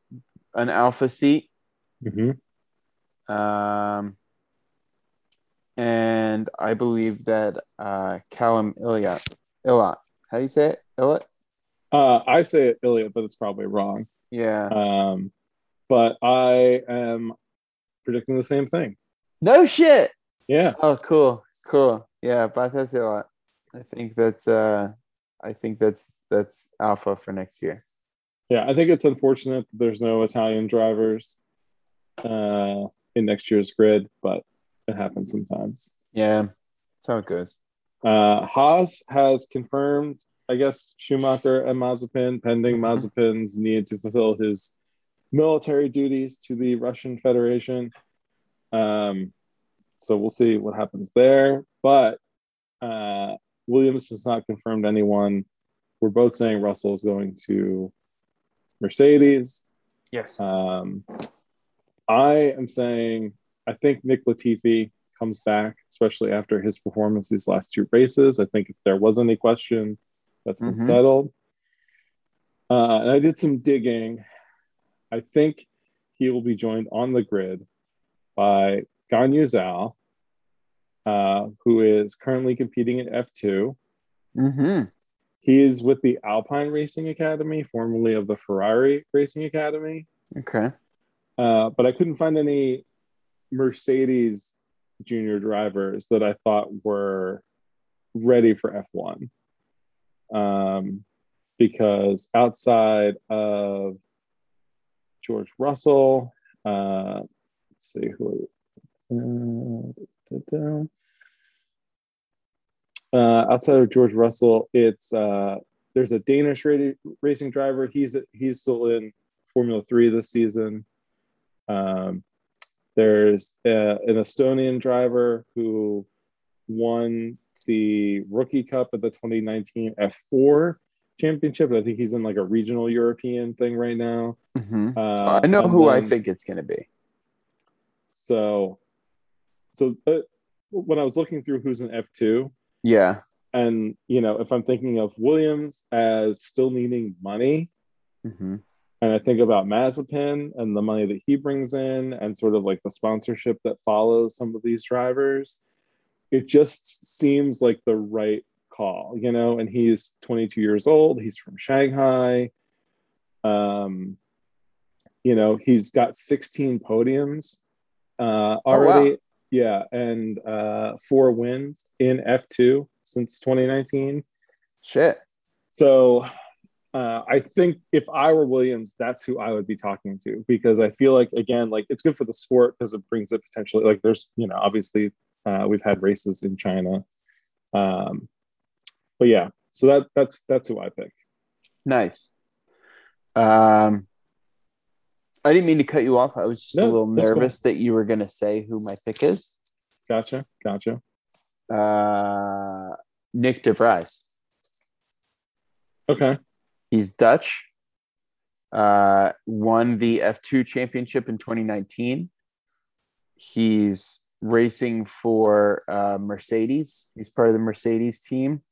an alpha seat. hmm Um, and I believe that uh, Callum Illiot, Illiot, how do you say it? Illiot? Uh, I say it Ilya, but it's probably wrong. Yeah. Um, but I am predicting the same thing. no shit. Yeah, Oh, cool, cool. Yeah, Bottas Illiot. I think that's uh, I think that's that's alpha for next year. yeah. I think it's unfortunate that there's no Italian drivers uh, in next year's grid, but it happens sometimes. Yeah, that's how it goes. Uh, Haas has confirmed, I guess, Schumacher and Mazepin, pending Mhm. Mazepin's need to fulfill his military duties to the Russian Federation. Um, so we'll see what happens there. But uh, Williams has not confirmed anyone. we're both saying Russell is going to Mercedes. Yes. Um, I am saying I think Nick Latifi comes back, especially after his performance these last two races. I think if there was any question, that's been Mhm. settled. Uh, and I did some digging. I think he will be joined on the grid by Guanyu Zhou, uh, who is currently competing in F2. mm-hmm. He is with the Alpine Racing Academy, formerly of the Ferrari Racing Academy. Okay. Uh, but I couldn't find any Mercedes junior drivers that I thought were ready for F1. Um, because outside of George Russell, uh, let's see who. Uh. Uh, outside of George Russell, it's uh, there's a Danish ra- racing driver. He's he's still in Formula Three this season. Um, there's uh, an Estonian driver who won the Rookie Cup at the 2019 F4 Championship. I think he's in like a regional European thing right now. Mhm. Uh, I know who I think it's going to be. So, so uh, when I was looking through who's in F2, Yeah. and you know, if I'm thinking of Williams as still needing money, hmm and I think about Mazepin and the money that he brings in, and sort of like the sponsorship that follows some of these drivers, it just seems like the right call, you know. And he's 22 years old. He's from Shanghai. Um, you know, he's got 16 podiums uh, already. Yeah, and uh, four wins in F2 since 2019. Shit. So uh, I think if I were Williams, that's who I would be talking to because I feel like again, like it's good for the sport because it brings it potentially like there's you know obviously uh, we've had races in China, um, but yeah, so that that's that's who I pick. Nice. Um, I didn't mean to cut you off. I was just a little that's cool. nervous that you were going to say who my pick is. Gotcha, gotcha. Uh, Nyck De Vries. Okay, He's Dutch. Uh, won the F2 championship in 2019. He's racing for uh, Mercedes. He's part of the Mercedes team.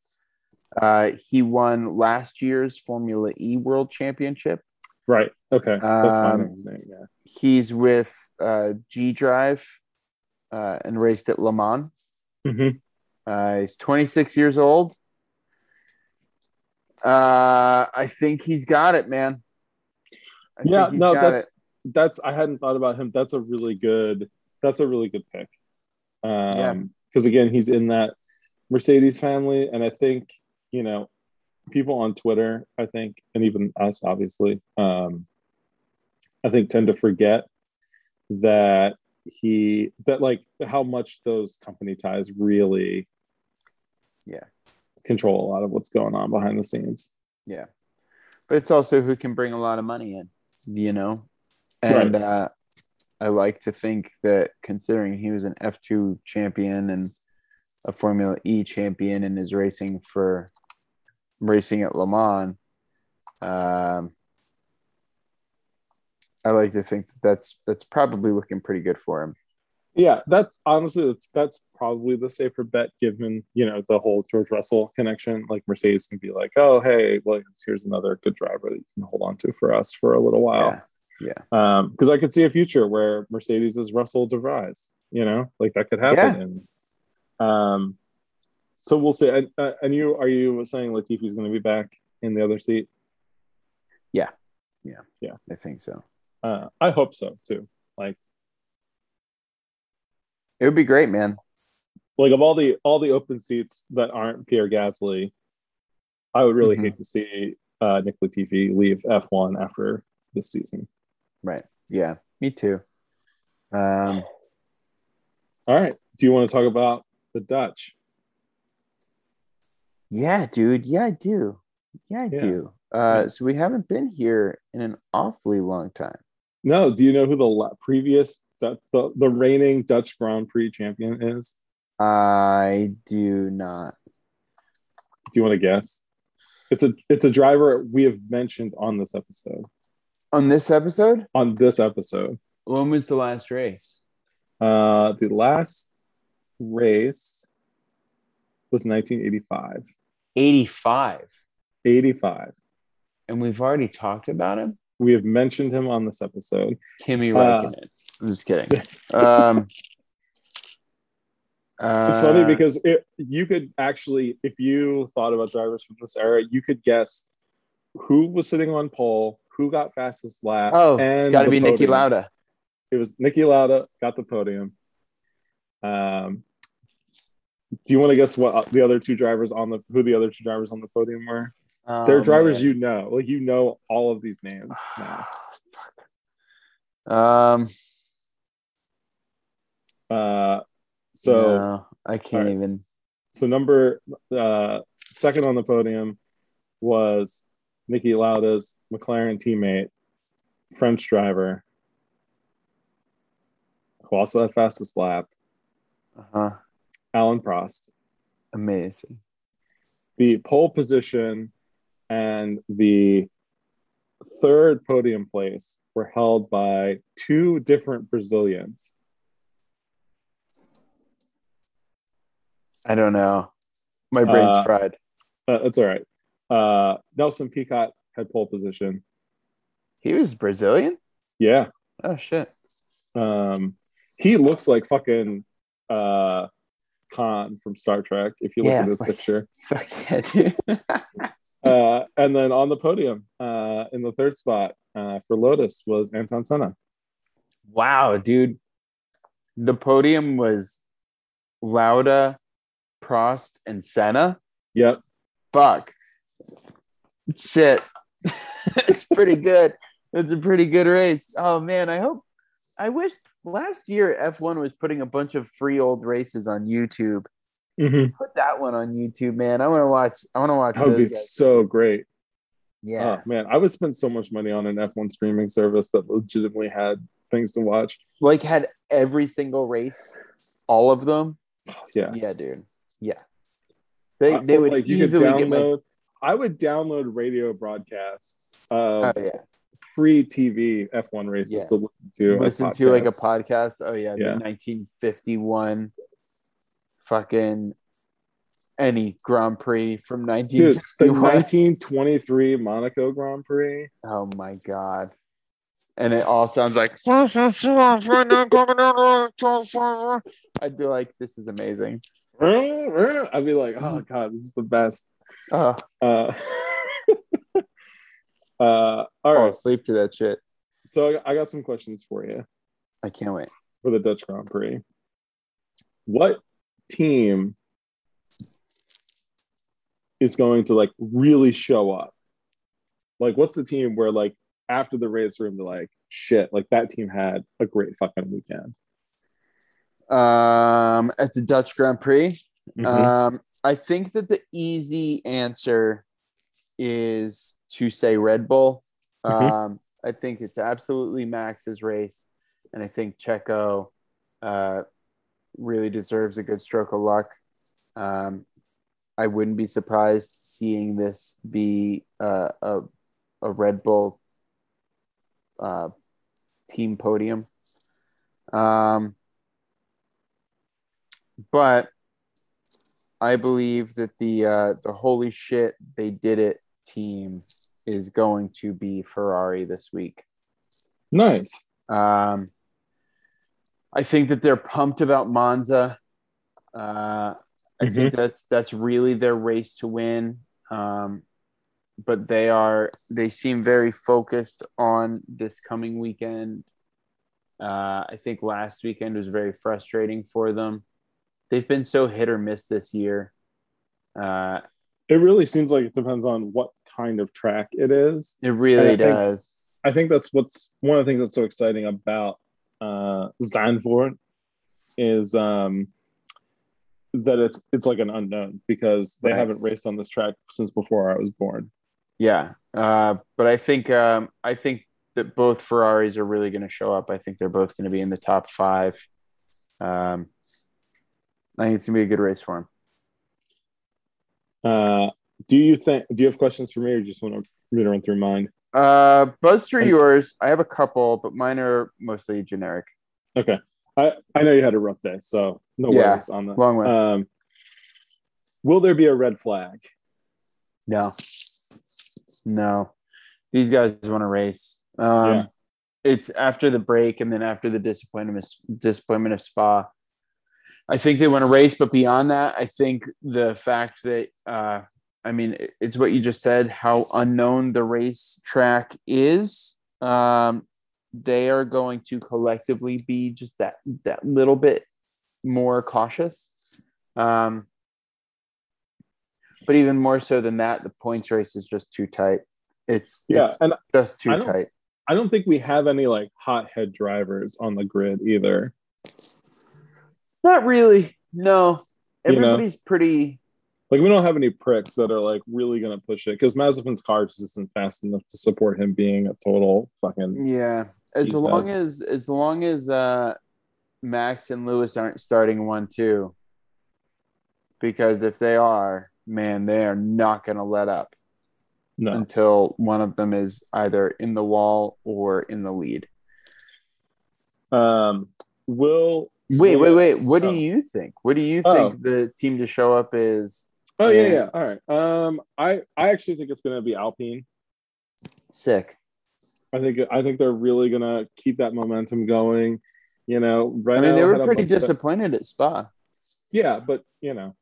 Uh, he won last year's Formula E World Championship. Right. Okay, that's Um, fine. His name, yeah. He's with uh, G Drive uh, and raced at Le Mans. Mhm. Uh, he's 26 years old. Uh, I think he's got it, man. I Yeah, no, that's that's I hadn't thought about him. That's a really good. That's a really good pick. Yeah. Um, because again, he's in that Mercedes family, and I think you know people on Twitter. I think, and even us, obviously, um, I think tend to forget that he that like how much those company ties really, Yeah. control a lot of what's going on behind the scenes. Yeah. But it's also who can bring a lot of money in, you know? And Right. uh, I like to think that considering he was an F2 champion and a Formula E champion and is racing for racing at Le Mans, um, I like to think that that's that's probably looking pretty good for him. Yeah, that's honestly that's that's probably the safer bet given, you know, the whole George Russell connection. Like Mercedes can be like, oh hey, Williams, here's another good driver that you can hold on to for us for a little while. Yeah. Um, because I could see a future where Mercedes is Russell DeVries, you know, like that could happen. And um so we'll see. And, uh, and you are you saying Latifi's gonna be back in the other seat? Yeah, yeah, yeah. I think so. Uh I hope so too. Like It would be great, man. like of all the all the open seats that aren't Pierre Gasly, I would really Mhm. hate to see uh, Nick Latifi leave F1 after this season. Right. Yeah. Me too. Um, All right. Do you want to talk about the Dutch? Yeah, dude. Yeah, I do. Yeah, I Yeah. do. Uh, so we haven't been here in an awfully long time. No. Do you know who the previous Du- the, the reigning Dutch Grand Prix champion is? I do not. Do you want to guess? It's a it's a driver we have mentioned on this episode. On this episode? On this episode. When was the last race? Uh the last race was 1985. 85. 85. And we've already talked about him? We have mentioned him on this episode. Kimi Räikkönen. Uh, I'm just kidding. um, it's funny uh, because it, you could actually, if you thought about drivers from this era, you could guess who was sitting on pole, who got fastest lap. Oh, it's got to be podium. Niki Lauda. It was Niki Lauda got the podium. Um, do you want to guess what the other two drivers on the who the other two drivers on the podium were? Oh, They're drivers man. you know, like you know all of these names now. um. Uh, so no, I can't right. even. So number uh, second on the podium was Niki Lauda's McLaren teammate, French driver, who also had fastest lap. Uh-huh. Alain Prost. Amazing. The pole position and the third podium place were held by two different Brazilians. I don't know. My brain's uh, fried. Uh, that's all right. Uh, Nelson Piquet had pole position. He was Brazilian. Yeah. Oh shit. Um, he looks like fucking uh, Khan from Star Trek. If you look yeah, at this fuck, picture. Fuck yeah, uh, and then on the podium, uh, in the third spot uh, for Lotus was Ayrton Senna. Wow, dude. The podium was Lauda, Prost, and Senna. Yep. Fuck. Shit. it's pretty good. It's a pretty good race. Oh man, I hope I wish last year F1 was putting a bunch of free old races on YouTube. Mm-hmm. Put that one on YouTube, man. I want to watch. I want to watch. That would be guys. so great. Yeah, oh, man, I would spend so much money on an F1 streaming service that legitimately had things to watch. Like had every single race, all of them. Yeah, yeah, dude. Yeah, they they would like, easily download. My... I would download radio broadcasts. oh yeah, free TV F1 races yeah. to listen to. Listen to like a podcast. Oh yeah, yeah. the 1951 fucking any Grand Prix from 1951. Dude, 1923 Monaco Grand Prix. Oh my god. And it all sounds like I'd be like, this is amazing. I'd be like, oh god, this is the best. Uh, uh uh, all right. Oh, sleep to that shit. So I got some questions for you. I can't wait for the Dutch Grand Prix. What team is going to like really show up? Like, what's the team where like after the race room, they're like, shit, like that team had a great fucking weekend. Um, at the Dutch Grand Prix, mm-hmm. um, I think that the easy answer is to say Red Bull. Mm-hmm. Um, I think it's absolutely Max's race, and I think Checo uh, really deserves a good stroke of luck. Um, I wouldn't be surprised seeing this be uh, a a Red Bull uh, team podium. Um, but I believe that the uh, the holy shit they did it team is going to be Ferrari this week. Nice. Um, I think that they're pumped about Monza. Uh, I mm-hmm. think that's that's really their race to win. Um, but they are they seem very focused on this coming weekend. Uh, I think last weekend was very frustrating for them. They've been so hit or miss this year. Uh, it really seems like it depends on what kind of track it is. It really I does. Think, I think that's what's one of the things that's so exciting about uh, Zandvoort is um, that it's it's like an unknown because they right. haven't raced on this track since before I was born. Yeah, uh, but I think um, I think that both Ferraris are really going to show up. I think they're both going to be in the top five. Um, I think it's going to be a good race for them. Uh, do you think? Do you have questions for me, or just want to run through mine? Uh, buzz through yours. I have a couple, but mine are mostly generic. Okay. I, I know you had a rough day, so no Yeah, worries on that. long way. Um, will there be a red flag? No. No. These guys want to race. Um, Yeah. It's after the break and then after the disappointment disappointment of Spa. I think they want to race, but beyond that, I think the fact that, uh, I mean, it's what you just said, how unknown the race track is. Um, they are going to collectively be just that that little bit more cautious. Um, but even more so than that, the points race is just too tight. It's Yeah, it's and just too I tight. I don't think we have any like hothead drivers on the grid either. Not really. No, You know? everybody's pretty. Like we don't have any pricks that are like really gonna push it because Mazepin's car just isn't fast enough to support him being a total fucking Yeah, as long as as long as uh, Max and Lewis aren't starting one two, because if they are, man, they are not going to let up no. until one of them is either in the wall or in the lead. Um, will Wait, wait, wait. What do Oh. you think? What do you Oh. think the team to show up is? oh yeah Yeah. all right. Um, I I actually think it's gonna be Alpine. Sick. I think I think they're really gonna keep that momentum going. You know, right? I mean, they were pretty disappointed at Spa. Yeah, but you know,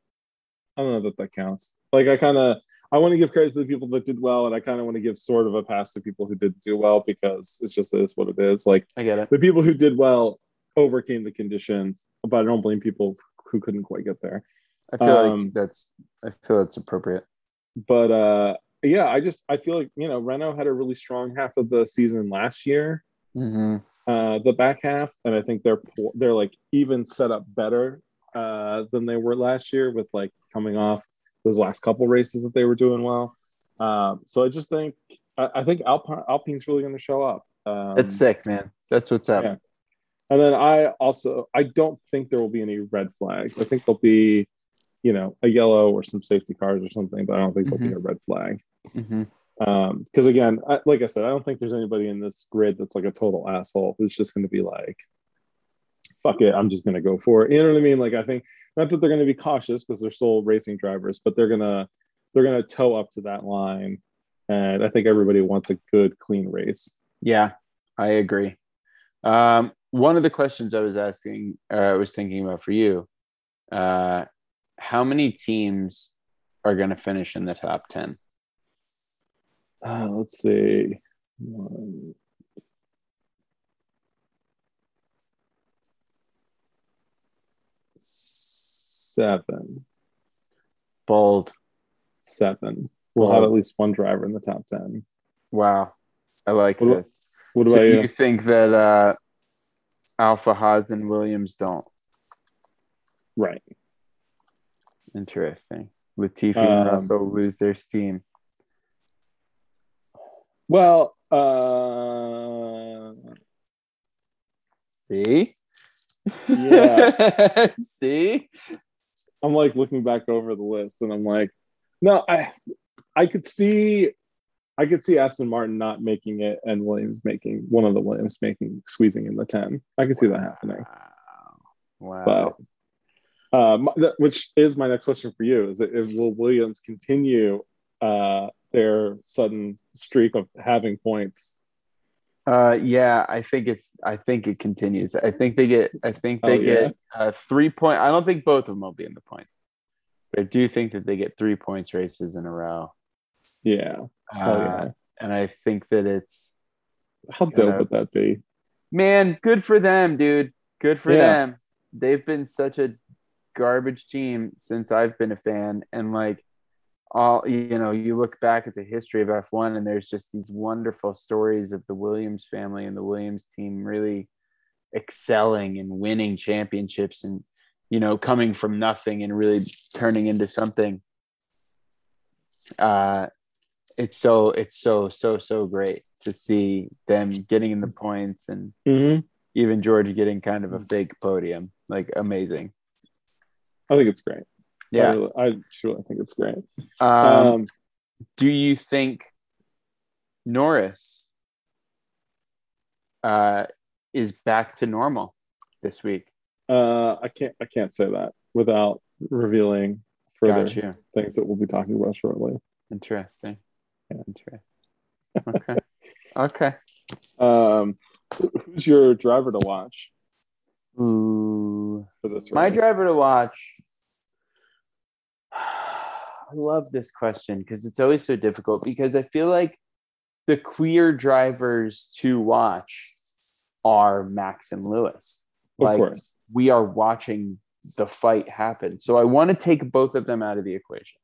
I don't know that that counts. Like I kind of I want to give credit to the people that did well, and I kind of want to give sort of a pass to people who didn't do well because it's just is what it is. Like I get it. the people who did well overcame the conditions, but I don't blame people who couldn't quite get there. I feel Um, like that's. I feel it's appropriate. But uh yeah, I just I feel like you know Renault had a really strong half of the season last year. hmm uh, the back half, and I think they're they're like even set up better uh, than they were last year with like coming off those last couple races that they were doing well. Um, so I just think I, I think Alpine Alpine's really going to show up. Um, That's sick, man. That's what's up. yeah. And then I also I don't think there will be any red flags. I think there'll be you know a yellow or some safety cars or something, but I don't think there'll be a red flag. hmm Because again, I, like I said, I don't think there's anybody in this grid that's like a total asshole who's just going to be like, "Fuck it, I'm just going to go for it." You know what I mean? Like I think not that they're going to be cautious because they're still racing drivers, but they're gonna they're gonna toe up to that line, and I think everybody wants a good, clean race. Yeah, I agree. Um, one of the questions I was asking, uh, I was thinking about for you, uh, how many teams are going to finish in the top 10? Uh, let's see. One, seven. Bold. Seven. We'll have at least one driver in the top ten. Wow. I like What this. What So you you? think that uh, Alpha Haas and Williams don't? Right. Interesting. Latifi and Um, Russell lose their steam. Well, uh, See? Yeah. See? I'm like looking back over the list, and I'm like, no, I, I could see, I could see Aston Martin not making it, and Williams making one of the Williams making squeezing in the ten. I could see that happening. Wow. But that, which is my next question for you: is that if, will Williams continue uh, their sudden streak of having points? Uh, yeah, I think it's. I think it continues. I think they get. I think they Oh, yeah? get uh, three point. I don't think both of them will be in the point, but I do think that they get three points races in a row. Yeah. Uh, Oh yeah. And I think that it's How dope Yeah. would that be? man, good for them, dude. Good for Yeah. them. They've been such a garbage team since I've been a fan, and like all you know, you look back at the history of F1, and there's just these wonderful stories of the Williams family and the Williams team really excelling and winning championships, and you know, coming from nothing and really turning into something. Uh, it's so it's so so so great to see them getting in the points and Mm-hmm. even George getting kind of a fake podium. Like amazing. I think it's great. Yeah. I, really, I truly think it's great. Um, Um, do you think Norris uh, is back to normal this week? uh, I can't I can't say that without revealing further Got you. things that we'll be talking about shortly. Interesting. Yeah. Interesting. Okay. okay. Um, who's your driver to watch Ooh. for this? My driver to watch. I love this question because it's always so difficult because I feel like the clear drivers to watch are Max and Lewis. of Like, course. we are watching the fight happen. So I want to take both of them out of the equation.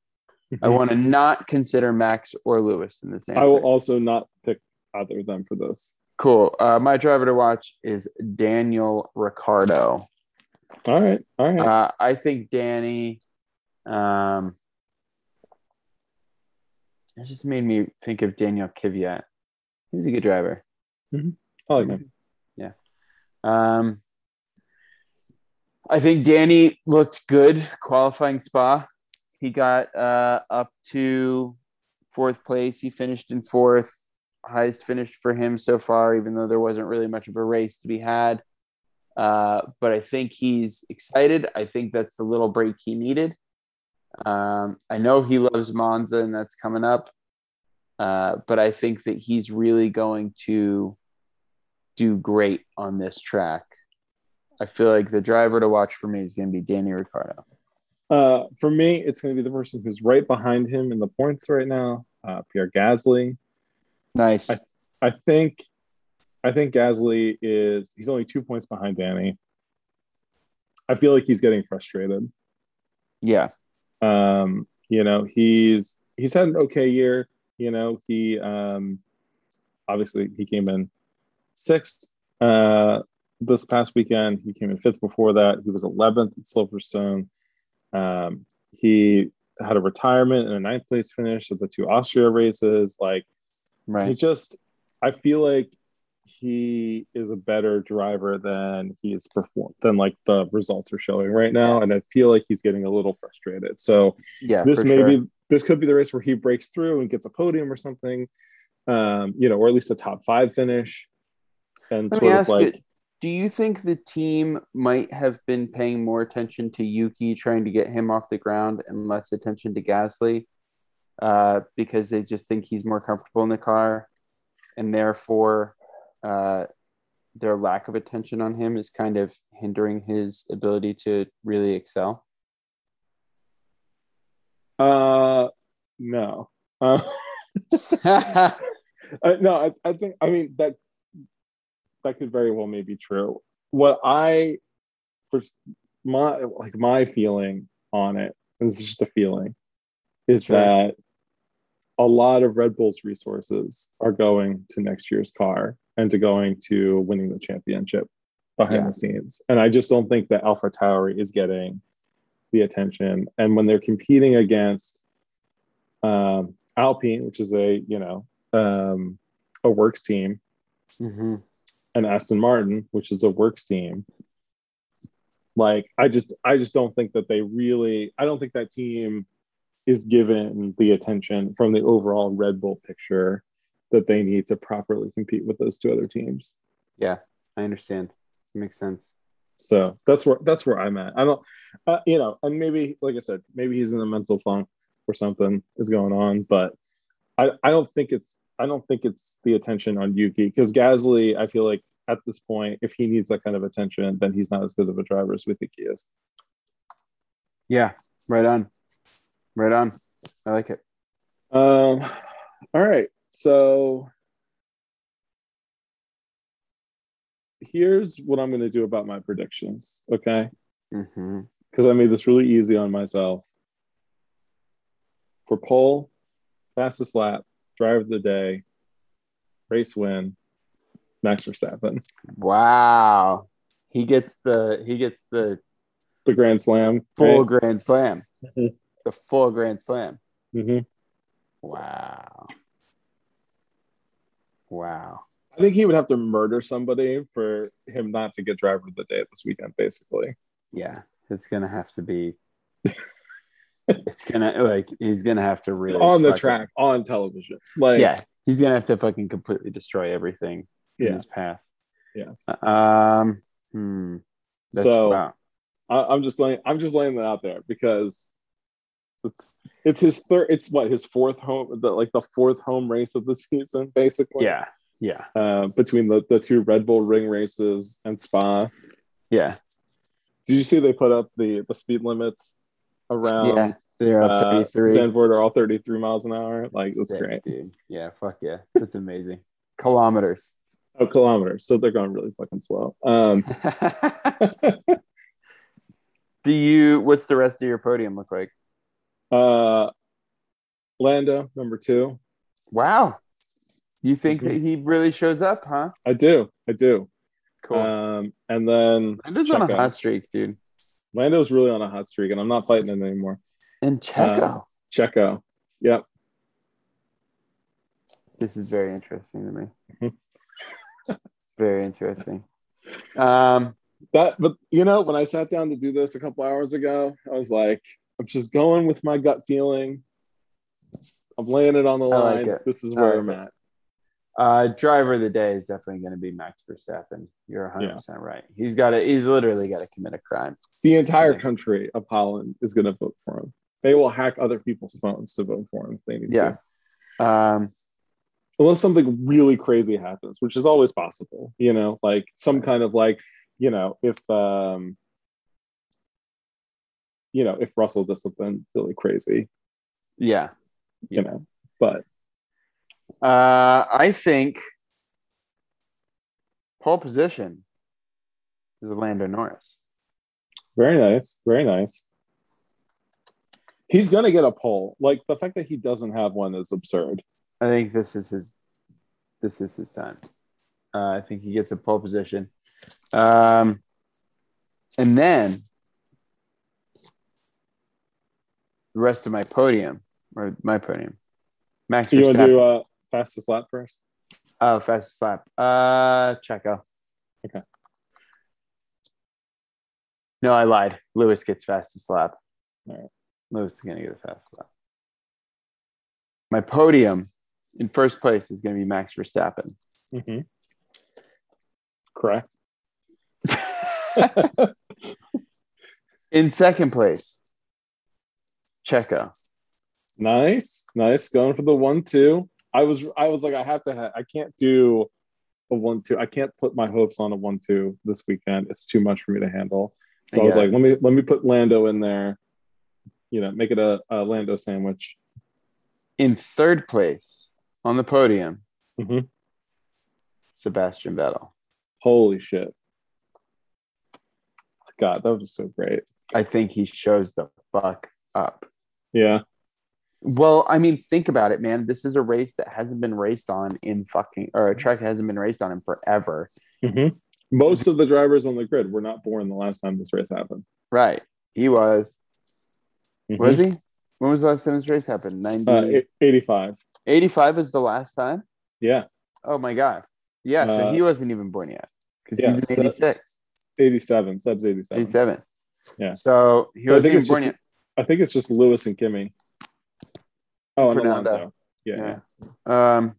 I want to not consider Max or Lewis in this answer. I will also not pick either of them for this. cool. Uh, my driver to watch is Daniel Ricciardo. All right, all right. Uh, I think Danny. Um, it just made me think of Daniel Kvyat. He's a good driver. I like him. Um, I think Danny looked good qualifying Spa. He got uh, up to fourth place. He finished in fourth, highest finish for him so far, even though there wasn't really much of a race to be had. Uh, but I think he's excited. I think that's the little break he needed. Um, I know he loves Monza, and that's coming up. Uh, but I think that he's really going to do great on this track. I feel like the driver to watch for me is going to be Danny Ricciardo. Uh, for me, it's going to be the person who's right behind him in the points right now, uh, Pierre Gasly. Nice. I- I think, I think Gasly is he's only two points behind Danny. I feel like he's getting frustrated. yeah. Um, you know, he's he's had an okay year. You know, he um, obviously he came in sixth uh, this past weekend. He came in fifth before that. He was 11th at Silverstone. Um, he had a retirement and a ninth place finish at the two Austria races. Like right. he just, I feel like he is a better driver than he is performed than like the results are showing right now. And I feel like he's getting a little frustrated. So Yeah. this maybe sure. this could be the race where he breaks through and gets a podium or something. Um, you know, or at least a top five finish. And Let sort of like you: Do you think the team might have been paying more attention to Yuki, trying to get him off the ground, and less attention to Gasly, uh, because they just think he's more comfortable in the car, and therefore, uh, their lack of attention on him is kind of hindering his ability to really excel? uh no. Uh, no, I, I think I mean that that could very well may be true. What I for my like my feeling on it, and this is just a feeling, is Sure. that a lot of Red Bull's resources are going to next year's car and to going to winning the championship behind Yeah. the scenes. And I just don't think that AlphaTauri is getting the attention. And when they're competing against um, Alpine, which is a you know um, a works team, hmm and Aston Martin, which is a works team. Like I just I just don't think that they really I don't think that team is given the attention from the overall Red Bull picture that they need to properly compete with those two other teams. Yeah, I understand. Makes sense. So that's where that's where I'm at. I don't, uh, you know, and maybe like I said, maybe he's in a mental funk or something is going on, but I I don't think it's I don't think it's the attention on Yuki because Gasly. I feel like at this point, if he needs that kind of attention, then he's not as good of a driver as we think he is. Yeah, right on. Right on. I like it. Um, all right, so here's what I'm going to do about my predictions. Okay. because I made this really easy on myself. For pole, fastest lap, driver of the day, race win, Max Verstappen. Wow. He gets the he gets the The Grand Slam. full grand slam. Mhm. The full grand slam. hmm Wow. Wow. I think he would have to murder somebody for him not to get driver of the day this weekend, basically. Yeah. It's gonna have to be it's gonna like he's gonna have to really on the track on television. Like yeah, he's gonna have to fucking completely destroy everything in his path. Yeah. Um. Hmm. That's, So- wow. I, I'm just laying I'm just laying that out there because it's it's his third it's what his fourth home the like the fourth home race of the season basically. Yeah. Yeah. Uh, between the, the two Red Bull ring races and Spa. Yeah. Did you see they put up the the speed limits around yeah. They're uh, 33. Zandvoort are all 33 miles an hour? Like that's Sick, great. dude. Yeah. Fuck yeah. That's amazing. Kilometers. Oh, kilometers. So they're going really fucking slow. Um, Do you? What's the rest of your podium look like? uh, Lando number two. Wow. You think Mhm. that he really shows up, huh? I do. I do. Cool. Um, and then Lando's on a hot streak, dude. Lando's really on a hot streak, and I'm not fighting him anymore. And Checo. Uh, Checo. Yep. this is very interesting to me. Mhm. Very interesting. Um, That, but you know, when I sat down to do this a couple hours ago, I was like, I'm just going with my gut feeling. I'm laying it on the I like line. this is where like I'm it. at. Uh, driver of the day is definitely going to be Max Verstappen. You're 100 percent right. He's got to. He's literally got to commit a crime. The entire Yeah. country of Holland is going to vote for him. They will hack other people's phones to vote for him if they need Yeah. to. Um, Unless something really crazy happens, which is always possible, you know, like some kind of like, you know, if um you know, if Russell does something really crazy, yeah. you know. But Uh, I think pole position is Lando Norris. very nice, very nice. He's gonna get a pole. Like the fact that he doesn't have one is absurd. I think this is his. This is his time. Uh, I think he gets a pole position, um, and then the rest of my podium or my podium. Max You want to do uh, fastest lap first? oh, fastest lap. Uh, Checo. Okay. No, I lied. Lewis gets fastest lap. All right. Lewis is gonna get a fast lap. My podium in first place is gonna be Max Verstappen. Mm-hmm. Correct. In second place, Checo. Nice, nice. Going for the one two. I was I was like, I have to ha- I can't do a one two. I can't put my hopes on a one two this weekend. It's too much for me to handle. So I was like, let me let me put Lando in there. You know, make it a, a Lando sandwich. In third place on the podium, Mhm. Sebastian Vettel. Holy shit. God, that was so great. I think he shows the fuck up. Yeah. Well, I mean, think about it, man. This is a race that hasn't been raced on in fucking, or a track that hasn't been raced on in forever. Mhm. Most of the drivers on the grid were not born the last time this race happened. Right. He was. Mhm. Was he? When was the last time this race happened? 90, Uh, e- 85. 85 was the last time? Yeah. Oh my God. Yeah. so Uh, he wasn't even born yet because yeah, he's in 86, 87. Seb's 87. 87. Yeah. So he So wasn't even born just- yet. I think it's just Lewis and Kimi. Oh, and Fernando. Yeah. Yeah. Um,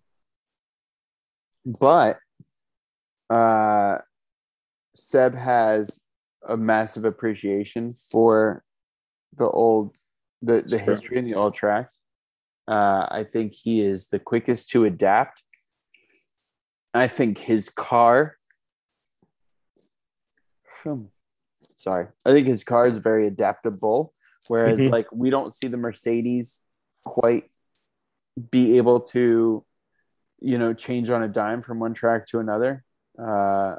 but uh, Seb has a massive appreciation for the old, the, the Sure. history and the old tracks. Uh, I think he is the quickest to adapt. I think his car. Hmm. Sorry, I think his car is very adaptable. Whereas, Mhm. like, we don't see the Mercedes quite be able to, you know, change on a dime from one track to another, uh,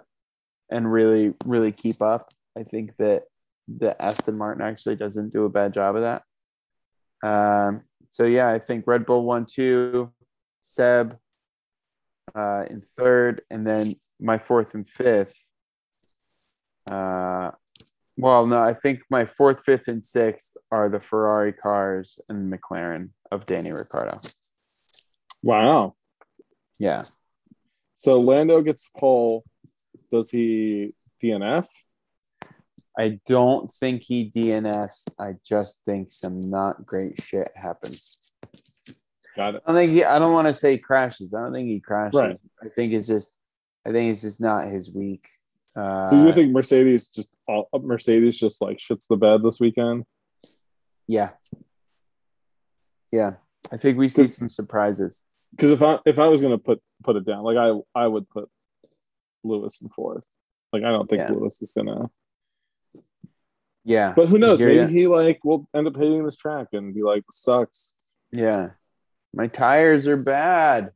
and really, really keep up. I think that the Aston Martin actually doesn't do a bad job of that. Um, so yeah, I think Red Bull one, two, Seb uh, in third, and then my fourth and fifth. Uh, well, no, I think my fourth, fifth, and sixth are the Ferrari cars and McLaren of Danny Ricciardo. Wow. Yeah. So Lando gets pole. Does he DNF? I don't think he DNFs. I just think some not great shit happens. Got it. I don't think he, I don't want to say crashes. I don't think he crashes. Right. I think it's just I think it's just not his week. Uh, So you think Mercedes just all Mercedes just like shits the bed this weekend? yeah. Yeah. I think we see some surprises. Because if I if I was gonna put put it down, like I I would put Lewis in fourth. Like I don't think Yeah. Lewis is gonna. Yeah. But who knows? Maybe ya. he like will end up hating this track and be like, sucks. Yeah. My tires are bad.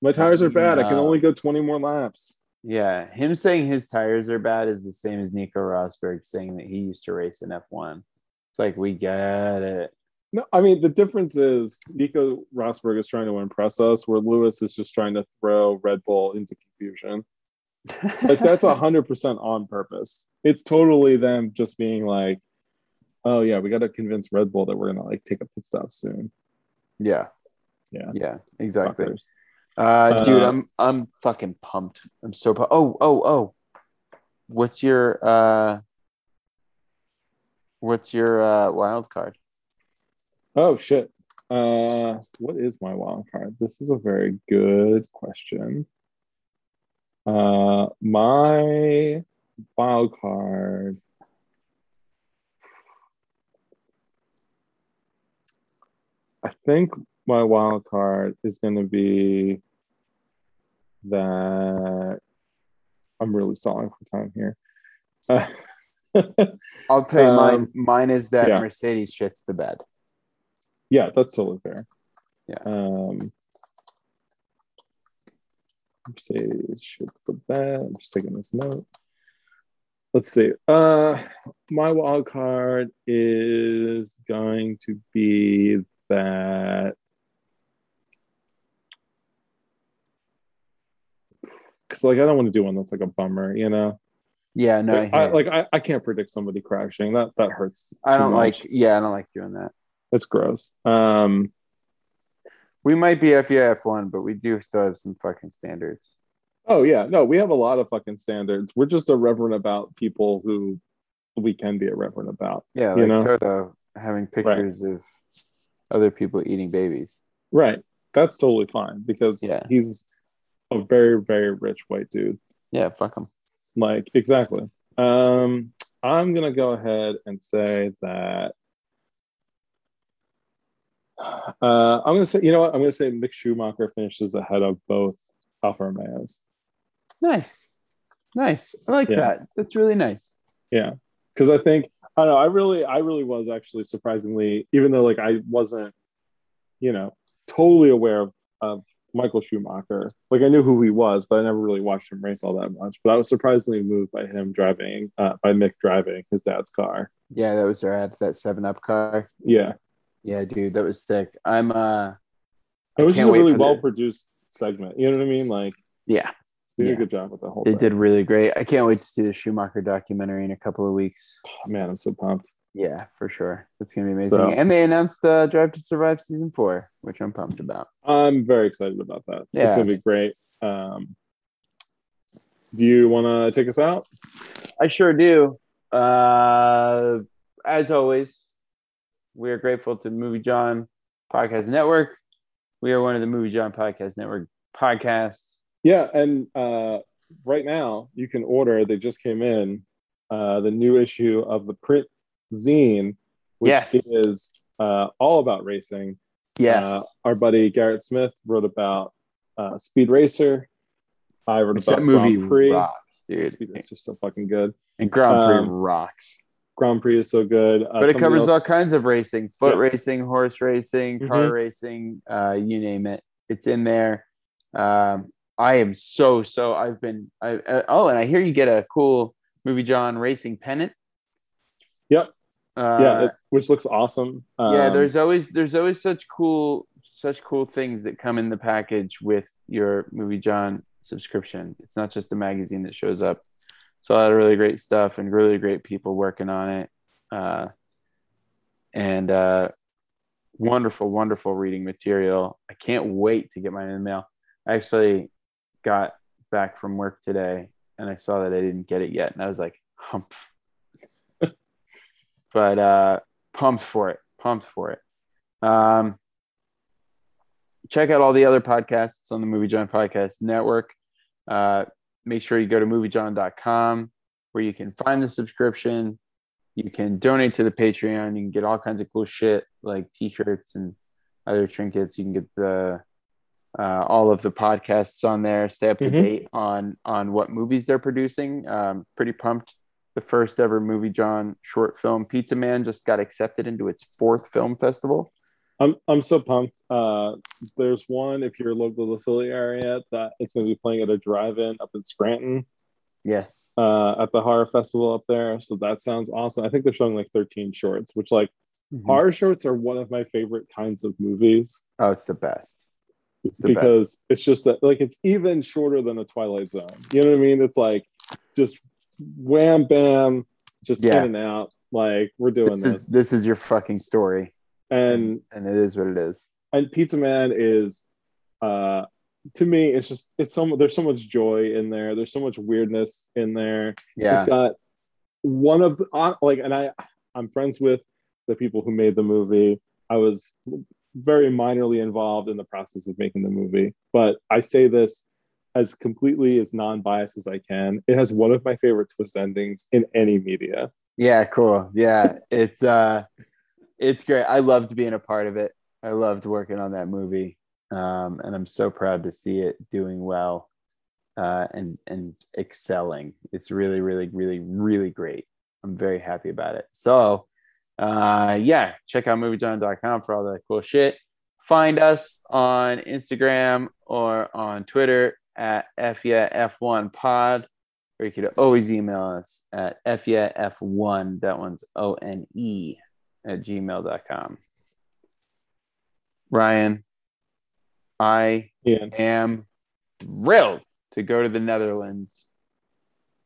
My tires are bad. I can only go 20 more laps. Yeah. Him saying his tires are bad is the same as Nico Rosberg saying that he used to race in F1. It's like we get it. No, I mean the difference is Nico Rosberg is trying to impress us, where Lewis is just trying to throw Red Bull into confusion. Like that's a hundred percent on purpose. It's totally them just being like, "Oh yeah, we got to convince Red Bull that we're gonna like take a pit stop soon." yeah. Yeah. Yeah. Exactly. Fuckers. Uh, dude, Uh, I'm I'm fucking pumped. I'm so pumped. Oh, oh, oh. What's your uh what's your uh wild card? Oh shit. Uh, what is my wild card? This is a very good question. Uh, my wild card. I think my wild card is going to be that I'm really stalling for time here. Uh, I'll tell you mine Um, mine is that yeah. Mercedes shits the bed. yeah, that's totally fair. Yeah. Um, Mercedes shits the bed. I'm just taking this note. Let's see. Uh, my wild card is going to be that. Because like I don't want to do one that's like a bummer, you know. Yeah, no, I, Like, I, you. like I, I can't predict somebody crashing. That that hurts. I don't much. like yeah, I don't like doing that. It's gross. Um, We might be FIF one, but we do still have some fucking standards. Oh yeah, no, we have a lot of fucking standards. We're just irreverent about people who we can be irreverent about. Yeah, You like know? Toto having pictures of other people eating babies. Right. That's totally fine because Yeah. he's a very, very rich white dude. Yeah, fuck him. Like exactly. Um, I'm gonna go ahead and say that. Uh, I'm gonna say, you know what? I'm gonna say Mick Schumacher finishes ahead of both Alfa Romeos. Nice. Nice. I like Yeah. that. That's really nice. Yeah, because I think I don't know. I really, I really was actually surprisingly, even though like I wasn't, you know, totally aware of, of Michael Schumacher. Like I knew who he was, but I never really watched him race all that much. But I was surprisingly moved by him driving, uh, by Mick driving his dad's car. Yeah, that was rad. That seven up car. Yeah, Yeah, dude, that was sick. I'm uh it was just a really for the- well produced segment. You know what I mean? Like yeah, they did Yeah. a good job with the whole. they thing. did really great. I can't wait to see the Schumacher documentary in a couple of weeks. Man, I'm so pumped. Yeah, for sure. It's gonna be amazing. So- and they announced uh, Drive to Survive season four, which I'm pumped about. I'm very excited about that. Yeah. It's gonna be great. Um, do you want to take us out? I sure do. Uh, as always, we are grateful to MovieJawn Podcast Network. We are one of the MovieJawn Podcast Network podcasts. Yeah, and uh, right now you can order. They just came in uh, the new issue of the print zine, which Yes. is uh, all about racing. Yes. Uh, our buddy Garrett Smith wrote about uh, Speed Racer. I wrote Which about that movie Grand Prix. rocks, dude. Speed Racer's so fucking good. And Grand Prix Um, rocks. Grand Prix is so good. Uh, But it covers else- all kinds of racing foot Yeah. racing, horse racing, car Mhm. racing, uh, you name it. It's in there. Um, I am so, so, I've been, I, uh, oh, and I hear you get a cool MovieJawn racing pennant. Yep. Uh, yeah, it, which looks awesome. yeah Um, there's always there's always such cool such cool things that come in the package with your MovieJawn subscription. It's not just a magazine that shows up. So a lot of really great stuff and really great people working on it. Uh, and uh, wonderful wonderful reading material. I can't wait to get mine in the mail i actually got back from work today and i saw that i didn't get it yet. And i was like hump but uh, pumped for it. Pumped for it. Um, check out all the other podcasts on the MovieJawn Podcast Network. Uh, make sure you go to moviejawn.com where you can find the subscription. You can donate to the Patreon. You can get all kinds of cool shit like t-shirts and other trinkets. You can get the uh, all of the podcasts on there. Stay up to Mhm. date on on what movies they're producing. Um, pretty pumped. The first ever MovieJawn short film Pizza Man just got accepted into its fourth film festival. I'm I'm so pumped. Uh, there's one if you're local to the Philly area that it's going to be playing at a drive-in up in Scranton Yes. uh, at the horror festival up there. So that sounds awesome. I think they're showing like 13 shorts, which like Mhm. horror shorts are one of my favorite kinds of movies Oh, it's the best. It's the best. because it's just that like it's even shorter than a Twilight Zone. You know what I mean? It's like just wham bam, just Yeah. in and out. Like we're doing This this, is this is your fucking story, and and it is what it is. and Pizza Man is uh to me it's just it's so there's so much joy in there there's so much weirdness in there Yeah. it's got one of the like and I I'm friends with the people who made the movie I was very minorly involved in the process of making the movie but I say this as completely as non-biased as I can it has one of my favorite twist endings in any media Yeah, cool. Yeah, it's uh it's great. I loved being a part of it. I loved working on that movie. Um, and I'm so proud to see it doing well uh, and and excelling. It's really, really, really, really great. I'm very happy about it. So uh yeah, check out moviejawn.com for all that cool shit. Find us on Instagram or on Twitter at F1 Pod or you could always email us at f1 that one's o-n-e at gmail.com ryan i yeah. am thrilled to go to the netherlands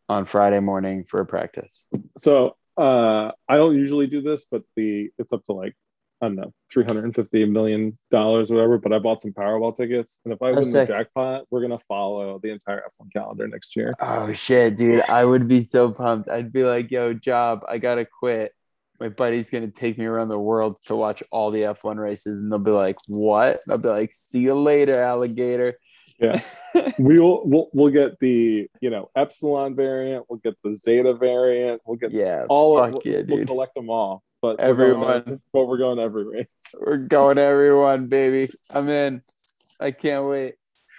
on friday morning for a practice. So uh i don't usually do this but the it's up to like i don't know 350 million dollars or whatever but i bought some powerball tickets. And if i Oh, win the jackpot we're gonna follow the entire f1 calendar next year. Oh shit dude. I would be so pumped. I'd be like yo job i gotta quit. My buddy's gonna take me around the world to watch all the f1 races and they'll be like what? I'll be like see you later alligator. Yeah. We'll we'll we'll get the you know epsilon variant we'll get the zeta variant we'll get yeah all of fuck we'll, we'll collect them all but we're Everyone. but we're going every race We're going everyone, baby. I'm in. I can't wait.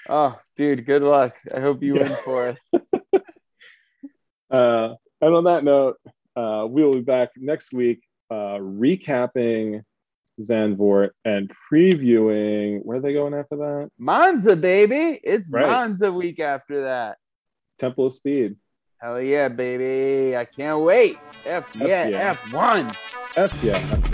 Oh, dude, good luck. I hope you Yeah. win for us. uh and on that note uh we'll be back next week uh recapping Zandvoort and previewing where are they going after that Monza, baby. It's Right. Monza week after that. Temple of Speed Hell yeah, baby. I can't wait. F yeah, yeah. F1. F yeah